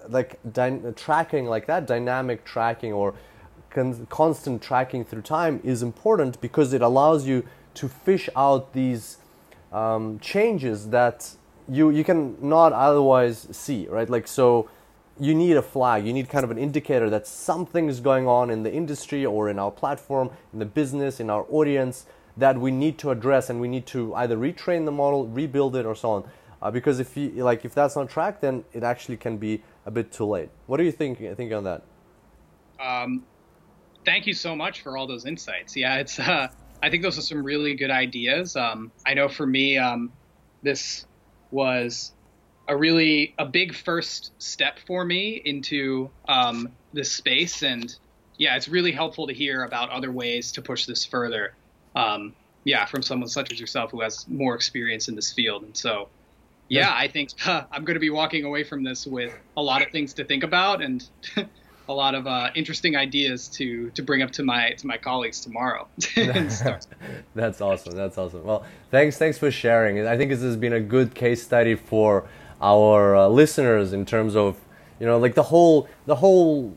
S1: like tracking like that, dynamic tracking or con- constant tracking through time is important because it allows you to fish out these um, changes that you you can not otherwise see, right? Like so, you need a flag. You need kind of an indicator that something is going on in the industry or in our platform, in the business, in our audience that we need to address, and we need to either retrain the model, rebuild it, or so on. Uh, because if you like, if that's not tracked, then it actually can be a bit too late. What do you think? Think on that?
S2: Um, thank you so much for all those insights. Yeah, it's. Uh, I think those are some really good ideas. Um, I know for me, um, this was a really a big first step for me into um, this space, and yeah, it's really helpful to hear about other ways to push this further. Um, yeah, from someone such as yourself who has more experience in this field, and so yeah, I think huh, I'm going to be walking away from this with a lot of things to think about and a lot of uh, interesting ideas to to bring up to my to my colleagues tomorrow.
S1: That's awesome. That's awesome. Well, thanks thanks for sharing. I think this has been a good case study for our uh, listeners in terms of you know like the whole the whole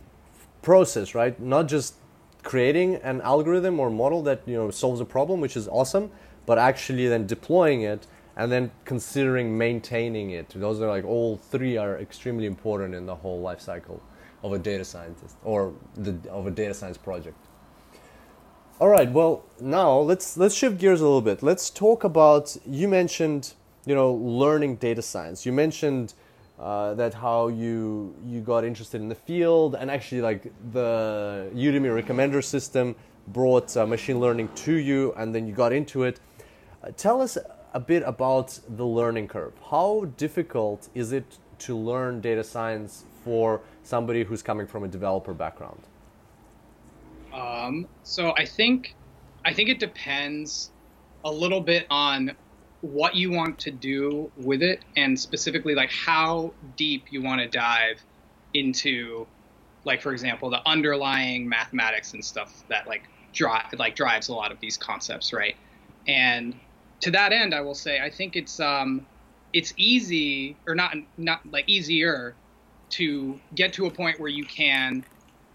S1: process, right? Not just creating an algorithm or model that you know solves a problem, which is awesome, but actually then deploying it and then considering maintaining it. Those are like all three are extremely important in the whole life cycle of a data scientist or the, of a data science project. All right, well now let's let's shift gears a little bit. Let's talk about you mentioned you know learning data science. You mentioned uh, that how you you got interested in the field and actually like the Udemy recommender system brought uh, machine learning to you and then you got into it. Uh, tell us a bit about the learning curve. How difficult is it to learn data science for somebody who's coming from a developer background?
S2: Um, so I think I think it depends a little bit on what you want to do with it and specifically like how deep you want to dive into like for example the underlying mathematics and stuff that like drive like drives a lot of these concepts right? And to that end, I will say I think it's um, it's easy or not not like easier to get to a point where you can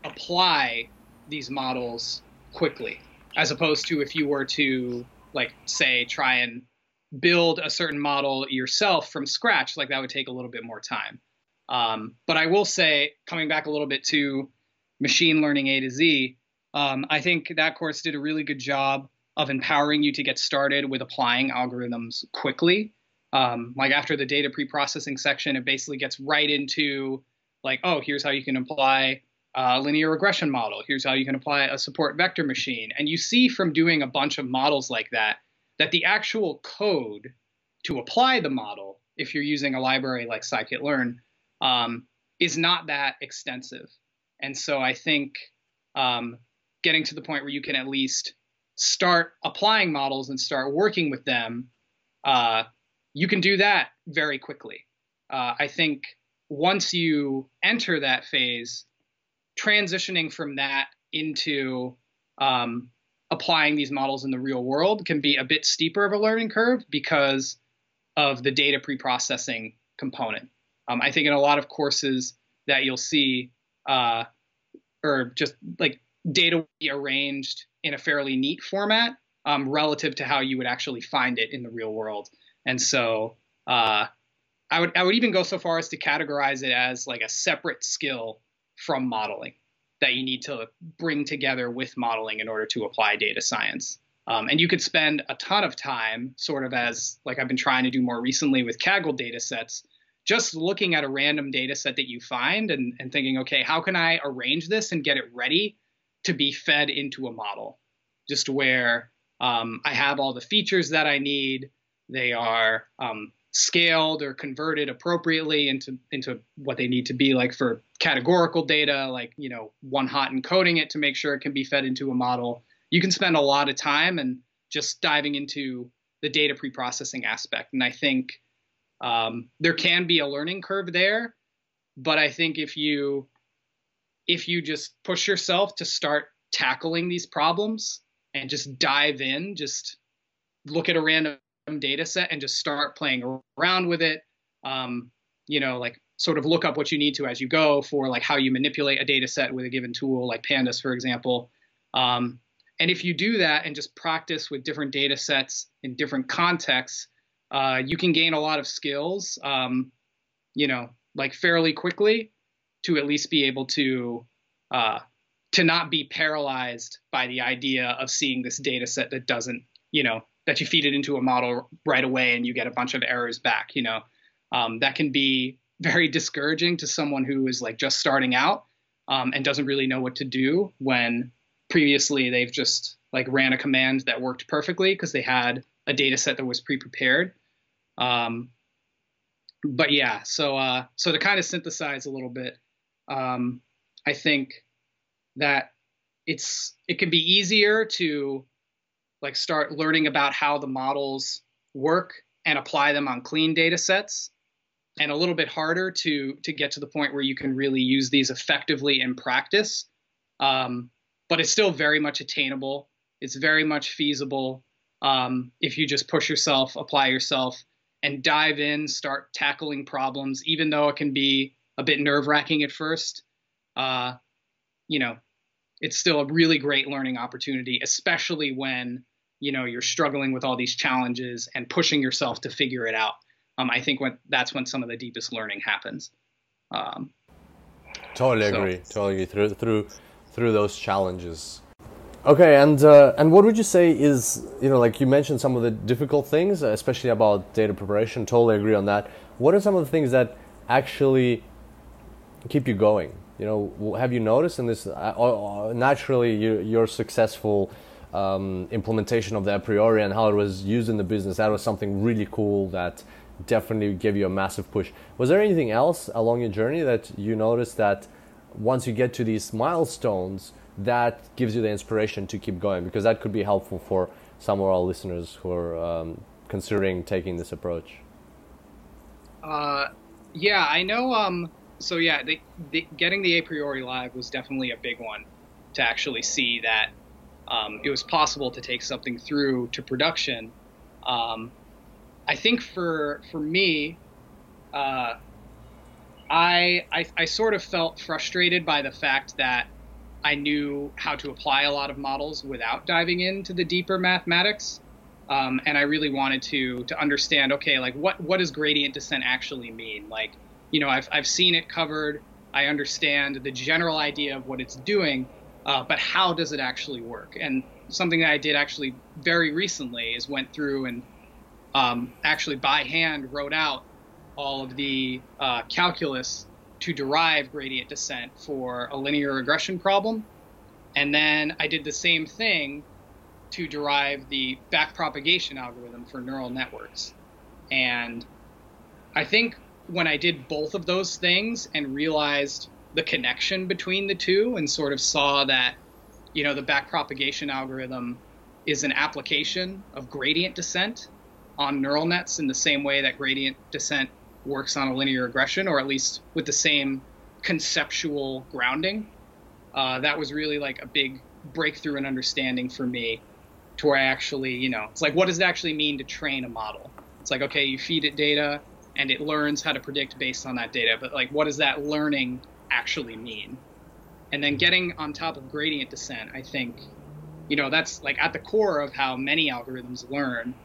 S2: apply these models quickly, as opposed to if you were to like say try and build a certain model yourself from scratch, like that would take a little bit more time. Um, but I will say, coming back a little bit to machine learning A to Z, um, I think that course did a really good job of empowering you to get started with applying algorithms quickly. Um, like after the data pre-processing section, it basically gets right into like, oh, here's how you can apply a linear regression model. Here's how you can apply a support vector machine. And you see from doing a bunch of models like that, that the actual code to apply the model, if you're using a library like scikit-learn, um, is not that extensive. And so I think um, getting to the point where you can at least start applying models and start working with them, uh, you can do that very quickly. Uh, I think once you enter that phase, transitioning from that into um, applying these models in the real world can be a bit steeper of a learning curve because of the data preprocessing component. Um, I think in a lot of courses that you'll see, uh, or just like data will be arranged in a fairly neat format um, relative to how you would actually find it in the real world. And so uh, I would I would even go so far as to categorize it as like a separate skill from modeling that you need to bring together with modeling in order to apply data science. Um, and you could spend a ton of time, sort of as like I've been trying to do more recently with Kaggle data sets, just looking at a random data set that you find and, and thinking, okay, how can I arrange this and get it ready to be fed into a model? Just where um, I have all the features that I need, they are um, scaled or converted appropriately into into what they need to be like for categorical data like you know one hot encoding it to make sure it can be fed into a model. You can spend a lot of time and just diving into the data preprocessing aspect. And i think um, there can be a learning curve there but i think if you if you just push yourself to start tackling these problems and just dive in just look at a random data set and just start playing around with it. Um, you know, like sort of look up what you need to as you go for like how you manipulate a data set with a given tool, like Pandas, for example. Um, and if you do that and just practice with different data sets in different contexts, uh, you can gain a lot of skills, um, you know, like fairly quickly to at least be able to uh, to not be paralyzed by the idea of seeing this data set that doesn't, you know, that you feed it into a model right away and you get a bunch of errors back. You know, um, that can be very discouraging to someone who is like just starting out um, and doesn't really know what to do when previously they've just like ran a command that worked perfectly because they had a data set that was pre-prepared. Um, but yeah, so uh, so to kind of synthesize a little bit, um, I think that it's it can be easier to like start learning about how the models work and apply them on clean data sets and a little bit harder to to get to the point where you can really use these effectively in practice. Um, but it's still very much attainable. It's very much feasible um, if you just push yourself apply yourself and dive in start tackling problems even though it can be a bit nerve wracking at first. Uh, you know it's still a really great learning opportunity, especially when you know you're struggling with all these challenges and pushing yourself to figure it out. Um, I think when that's when some of the deepest learning happens. Um,
S1: totally so. agree. Totally agree. Through through through those challenges. Okay, and uh, and what would you say is you know like you mentioned some of the difficult things, especially about data preparation. Totally agree on that. What are some of the things that actually keep you going? You know, have you noticed in this? Uh, naturally, you're successful um, implementation of the Apriori and how it was used in the business. That was something really cool that definitely gave you a massive push. Was there anything else along your journey that you noticed that once you get to these milestones, that gives you the inspiration to keep going? Because that could be helpful for some of our listeners who are um, considering taking this approach.
S2: Uh, yeah, I know. Um, so yeah, the, the, getting the Apriori live was definitely a big one to actually see that um, it was possible to take something through to production. Um, I think for for me, uh, I, I I sort of felt frustrated by the fact that I knew how to apply a lot of models without diving into the deeper mathematics. Um, and I really wanted to to understand, okay, like what what does gradient descent actually mean? Like, you know, I've, I've seen it covered. I understand the general idea of what it's doing, uh, but how does it actually work? And something that I did actually very recently is went through and um, actually by hand wrote out all of the uh, calculus to derive gradient descent for a linear regression problem. And then I did the same thing to derive the backpropagation algorithm for neural networks. And I think when I did both of those things and realized the connection between the two and sort of saw that, you know, the backpropagation algorithm is an application of gradient descent on neural nets in the same way that gradient descent works on a linear regression, or at least with the same conceptual grounding. Uh, that was really like a big breakthrough in understanding for me to where I actually, you know, it's like, what does it actually mean to train a model? It's like, okay, you feed it data and it learns how to predict based on that data, but like, what does that learning actually mean? And then getting on top of gradient descent, I think, you know, that's like at the core of how many algorithms learn.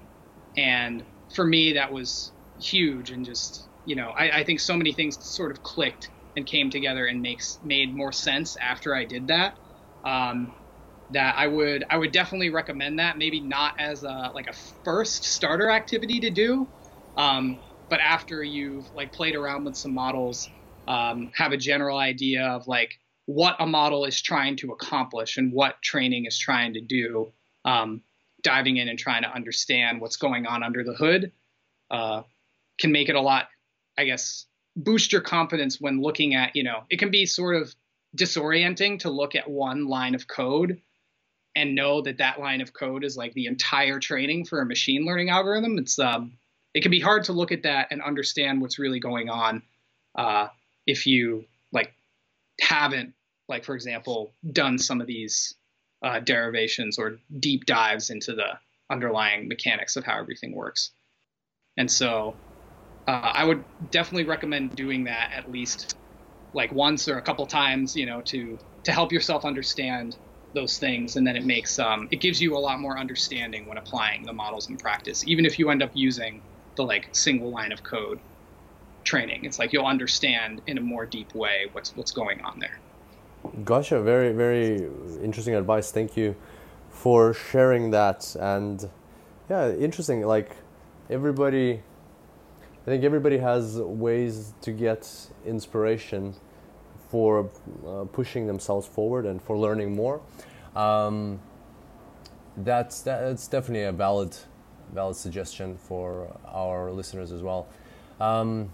S2: And for me, that was huge and just, you know, I, I think so many things sort of clicked and came together and makes made more sense after I did that. Um, that I would I would definitely recommend that. Maybe not as a like a first starter activity to do, um, but after you've like played around with some models, um, have a general idea of like what a model is trying to accomplish and what training is trying to do. Um, diving in and trying to understand what's going on under the hood uh, can make it a lot, I guess, boost your confidence when looking at you know it can be sort of disorienting to look at one line of code and know that that line of code is like the entire training for a machine learning algorithm. It's um, it can be hard to look at that and understand what's really going on uh, if you like haven't like for example done some of these uh, derivations or deep dives into the underlying mechanics of how everything works. And so uh, I would definitely recommend doing that at least like once or a couple times, you know, to to help yourself understand those things, and then it makes um, it gives you a lot more understanding when applying the models in practice. Even if you end up using the like single line of code training, it's like you'll understand in a more deep way what's what's going on there.
S1: Gotcha. Very very interesting advice. Thank you for sharing that. And yeah, interesting. Like everybody I think everybody has ways to get inspiration for uh, pushing themselves forward and for learning more. Um, that's that's definitely a valid valid suggestion for our listeners as well. Um,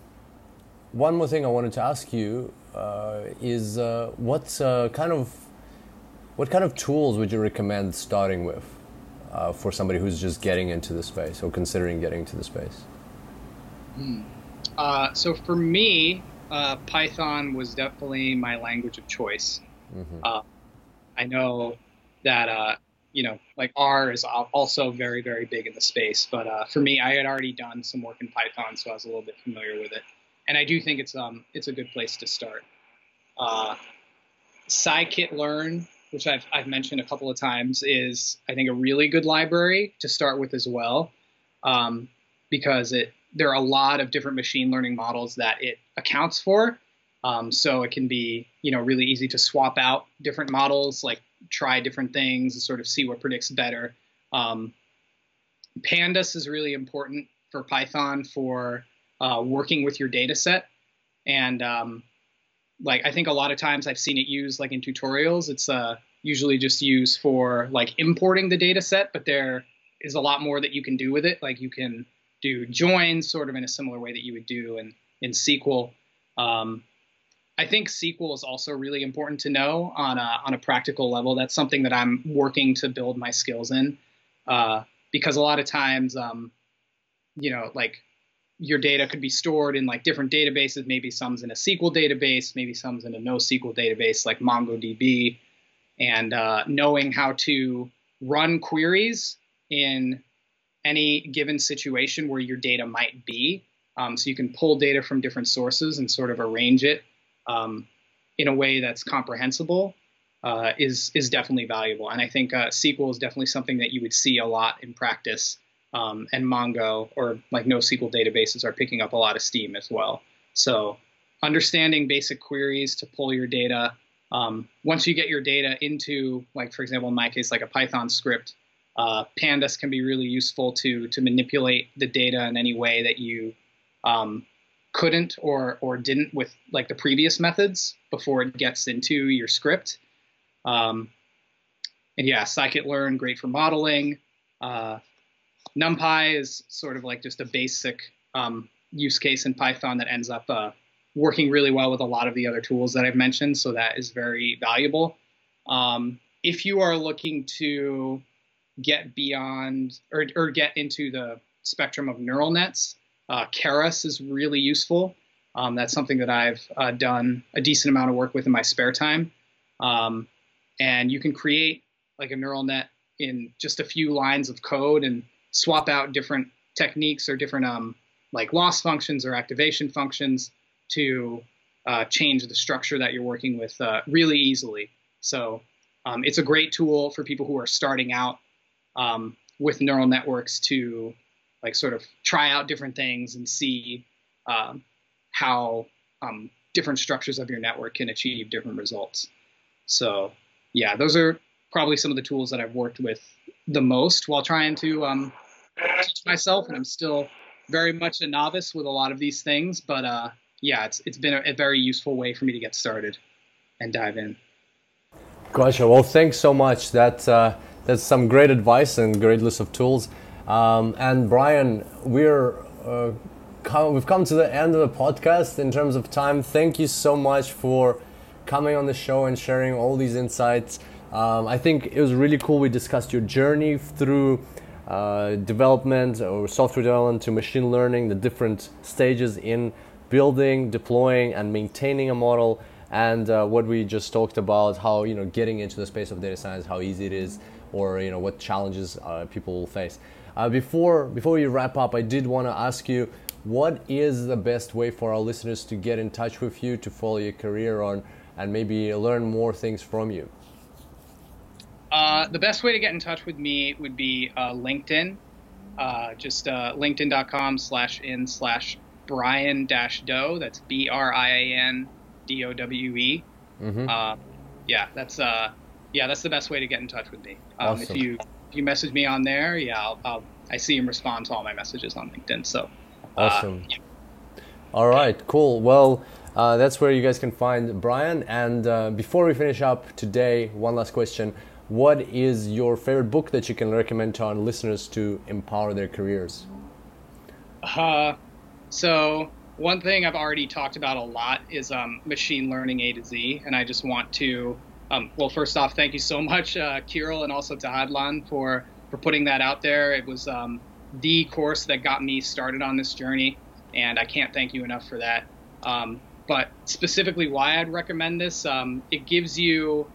S1: one more thing I wanted to ask you uh, is uh, what uh, kind of what kind of tools would you recommend starting with uh, for somebody who's just getting into the space or considering getting into the space?
S2: Hmm. Uh, so for me, uh, Python was definitely my language of choice. Mm-hmm. Uh, I know that uh, you know, like R is also very very big in the space, but uh, for me, I had already done some work in Python, so I was a little bit familiar with it, and I do think it's um it's a good place to start. Uh, scikit-learn, which I've I've mentioned a couple of times, is I think a really good library to start with as well, um, because it there are a lot of different machine learning models that it accounts for. Um, so it can be, you know, really easy to swap out different models, like try different things and sort of see what predicts better. Um, Pandas is really important for Python for uh, working with your data set. And um, like, I think a lot of times I've seen it used like in tutorials. It's uh, usually just used for like importing the data set, but there is a lot more that you can do with it. Like you can do joins sort of in a similar way that you would do in, in SQL. Um, I think SQL is also really important to know on a, on a practical level. That's something that I'm working to build my skills in uh, because a lot of times, um, you know, like your data could be stored in like different databases. Maybe some's in a SQL database, maybe some's in a NoSQL database like MongoDB. And uh, knowing how to run queries in any given situation where your data might be. Um, so you can pull data from different sources and sort of arrange it um, in a way that's comprehensible uh, is is definitely valuable. And I think uh, SQL is definitely something that you would see a lot in practice. Um, and Mongo or like NoSQL databases are picking up a lot of steam as well. So understanding basic queries to pull your data. Um, once you get your data into, like for example, in my case, like a Python script, uh, pandas can be really useful to to manipulate the data in any way that you um, couldn't or or didn't with like the previous methods before it gets into your script. Um, and yeah, scikit-learn great for modeling. Uh, NumPy is sort of like just a basic um, use case in Python that ends up uh, working really well with a lot of the other tools that I've mentioned. So that is very valuable. Um, if you are looking to get beyond or, or get into the spectrum of neural nets. Uh, Keras is really useful. Um, that's something that I've uh, done a decent amount of work with in my spare time. Um, and you can create like a neural net in just a few lines of code and swap out different techniques or different um, like loss functions or activation functions to uh, change the structure that you're working with uh, really easily. So um, it's a great tool for people who are starting out um, with neural networks to like sort of try out different things and see um, how um, different structures of your network can achieve different results. So yeah, those are probably some of the tools that I've worked with the most while trying to um, myself, and I'm still very much a novice with a lot of these things. But uh, yeah, it's it's been a, a, very useful way for me to get started and dive in.
S1: Gotcha. Well, thanks so much. That uh, that's some great advice and great list of tools. Um, and Brian, we're uh, come, we've come to the end of the podcast in terms of time. Thank you so much for coming on the show and sharing all these insights. Um, I think it was really cool. We discussed your journey through uh, development or software development to machine learning, the different stages in building, deploying, and maintaining a model, and uh, what we just talked about, how you know getting into the space of data science, how easy it is, or you know what challenges uh, people will face. Uh, before before we wrap up, I did want to ask you, what is the best way for our listeners to get in touch with you, to follow your career on, and maybe learn more things from you?
S2: Uh, the best way to get in touch with me would be uh, LinkedIn. Uh, just uh, linkedin.com slash in slash Brian dash Dowe. That's B R I A N D O W E. Mm-hmm. Uh, yeah, that's uh, yeah, that's the best way to get in touch with me. Um, awesome. If you if you message me on there, yeah, I'll, I'll, i see and respond to all my messages on LinkedIn. So
S1: awesome. Yeah. All right, cool. Well. Uh, that's where you guys can find Brian. And uh, before we finish up today, one last question what is your favorite book that you can recommend to our listeners to empower their careers?
S2: Uh, so one thing I've already talked about a lot is um, machine learning A to Z, and I just want to, um, well, first off, thank you so much, uh, Kirill, and also to Hadelin for for putting that out there. It was um, the course that got me started on this journey, and I can't thank you enough for that. Um, but specifically, why I'd recommend this, um, it gives you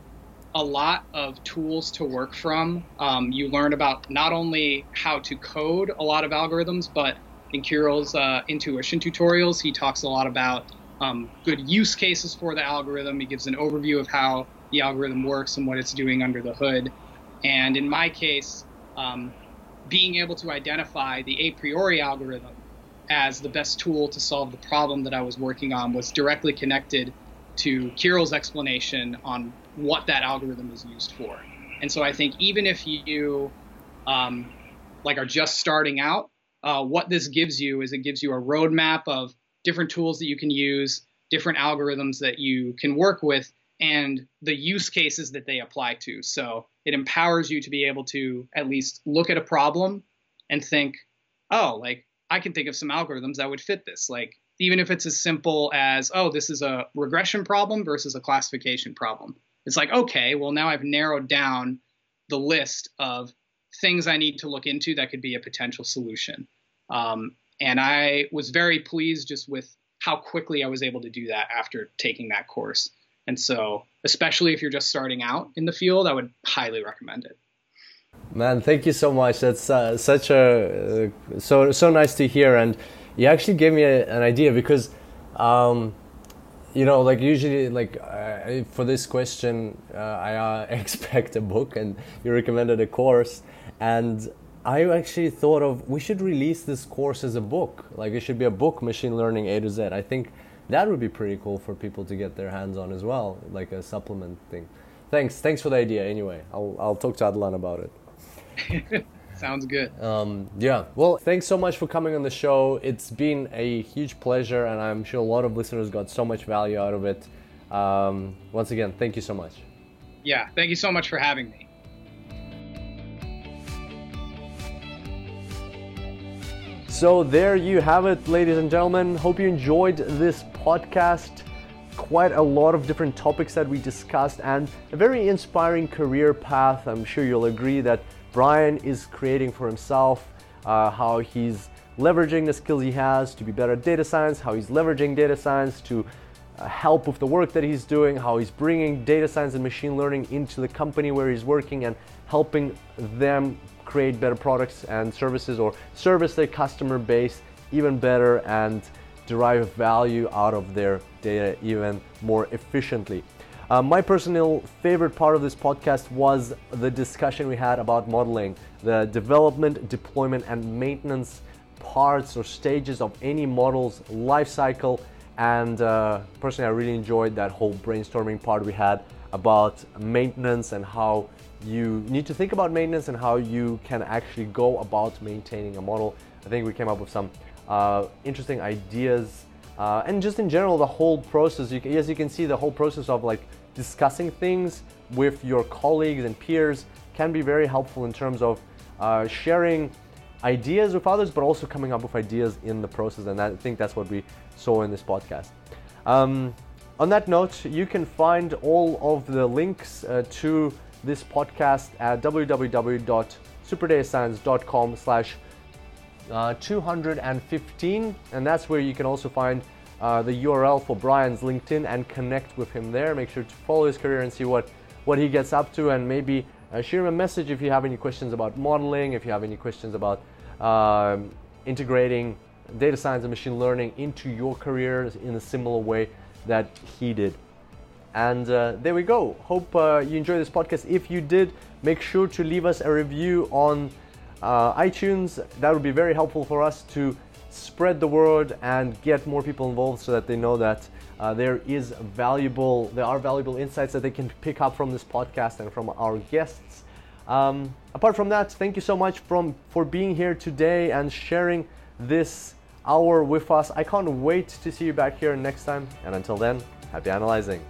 S2: a lot of tools to work from. Um, you learn about not only how to code a lot of algorithms, but in Kirill's uh, intuition tutorials, he talks a lot about um, good use cases for the algorithm. He gives an overview of how the algorithm works and what it's doing under the hood. And in my case, um, being able to identify the Apriori algorithm as the best tool to solve the problem that I was working on was directly connected to Kirill's explanation on what that algorithm is used for. And so I think even if you um, like are just starting out, uh, what this gives you is it gives you a roadmap of different tools that you can use, different algorithms that you can work with, and the use cases that they apply to. So it empowers you to be able to at least look at a problem and think, oh, like I can think of some algorithms that would fit this. Like even if it's as simple as, oh, this is a regression problem versus a classification problem. It's like, okay, well, now I've narrowed down the list of things I need to look into that could be a potential solution. Um, and I was very pleased just with how quickly I was able to do that after taking that course. And so, especially if you're just starting out in the field, I would highly recommend it.
S1: Man, thank you so much. That's uh, such a uh, so so nice to hear, and you actually gave me a, an idea because um, you know like usually like uh, for this question uh, i uh, expect a book and you recommended a course. And i actually thought of we should release this course as a book. Like it should be a book machine learning a to z. I think that would be pretty cool for people to get their hands on as well like a supplement thing. Thanks. Thanks for the idea. Anyway i'll, I'll talk to Hadelin about
S2: it Sounds good.
S1: Um, yeah. Well, thanks so much for coming on the show. It's been a huge pleasure, and I'm sure a lot of listeners got so much value out of it. Um, once again, thank you so much.
S2: Yeah, thank you so much for having me.
S1: So, there you have it, ladies and gentlemen. Hope you enjoyed this podcast. Quite a lot of different topics that we discussed, and a very inspiring career path. I'm sure you'll agree that Brian is creating for himself, uh, how he's leveraging the skills he has to be better at data science, how he's leveraging data science to uh, help with the work that he's doing, how he's bringing data science and machine learning into the company where he's working and helping them create better products and services or service their customer base even better and derive value out of their data even more efficiently. Uh, my personal favorite part of this podcast was the discussion we had about modeling, the development, deployment, and maintenance parts or stages of any model's life cycle. And uh, personally, I really enjoyed that whole brainstorming part we had about maintenance and how you need to think about maintenance and how you can actually go about maintaining a model. I think we came up with some uh, interesting ideas uh, and just in general the whole process you can, as you can see the whole process of like discussing things with your colleagues and peers can be very helpful in terms of uh, sharing ideas with others but also coming up with ideas in the process and i think that's what we saw in this podcast. Um, on that note you can find all of the links uh, to this podcast at www.superdatascience.com slash uh, 215 and that's where you can also find uh, the URL for Brian's LinkedIn and connect with him there. Make sure to follow his career and see what, what he gets up to and maybe uh, share him a message if you have any questions about modeling, if you have any questions about um, integrating data science and machine learning into your career in a similar way that he did. And uh, there we go. Hope uh, you enjoyed this podcast. If you did, make sure to leave us a review on uh, iTunes. That would be very helpful for us to spread the word and get more people involved so that they know that uh, there is valuable, there are valuable insights that they can pick up from this podcast and from our guests. Um, apart from that, thank you so much from for being here today and sharing this hour with us. I can't wait to see you back here next time. And until then, happy analyzing.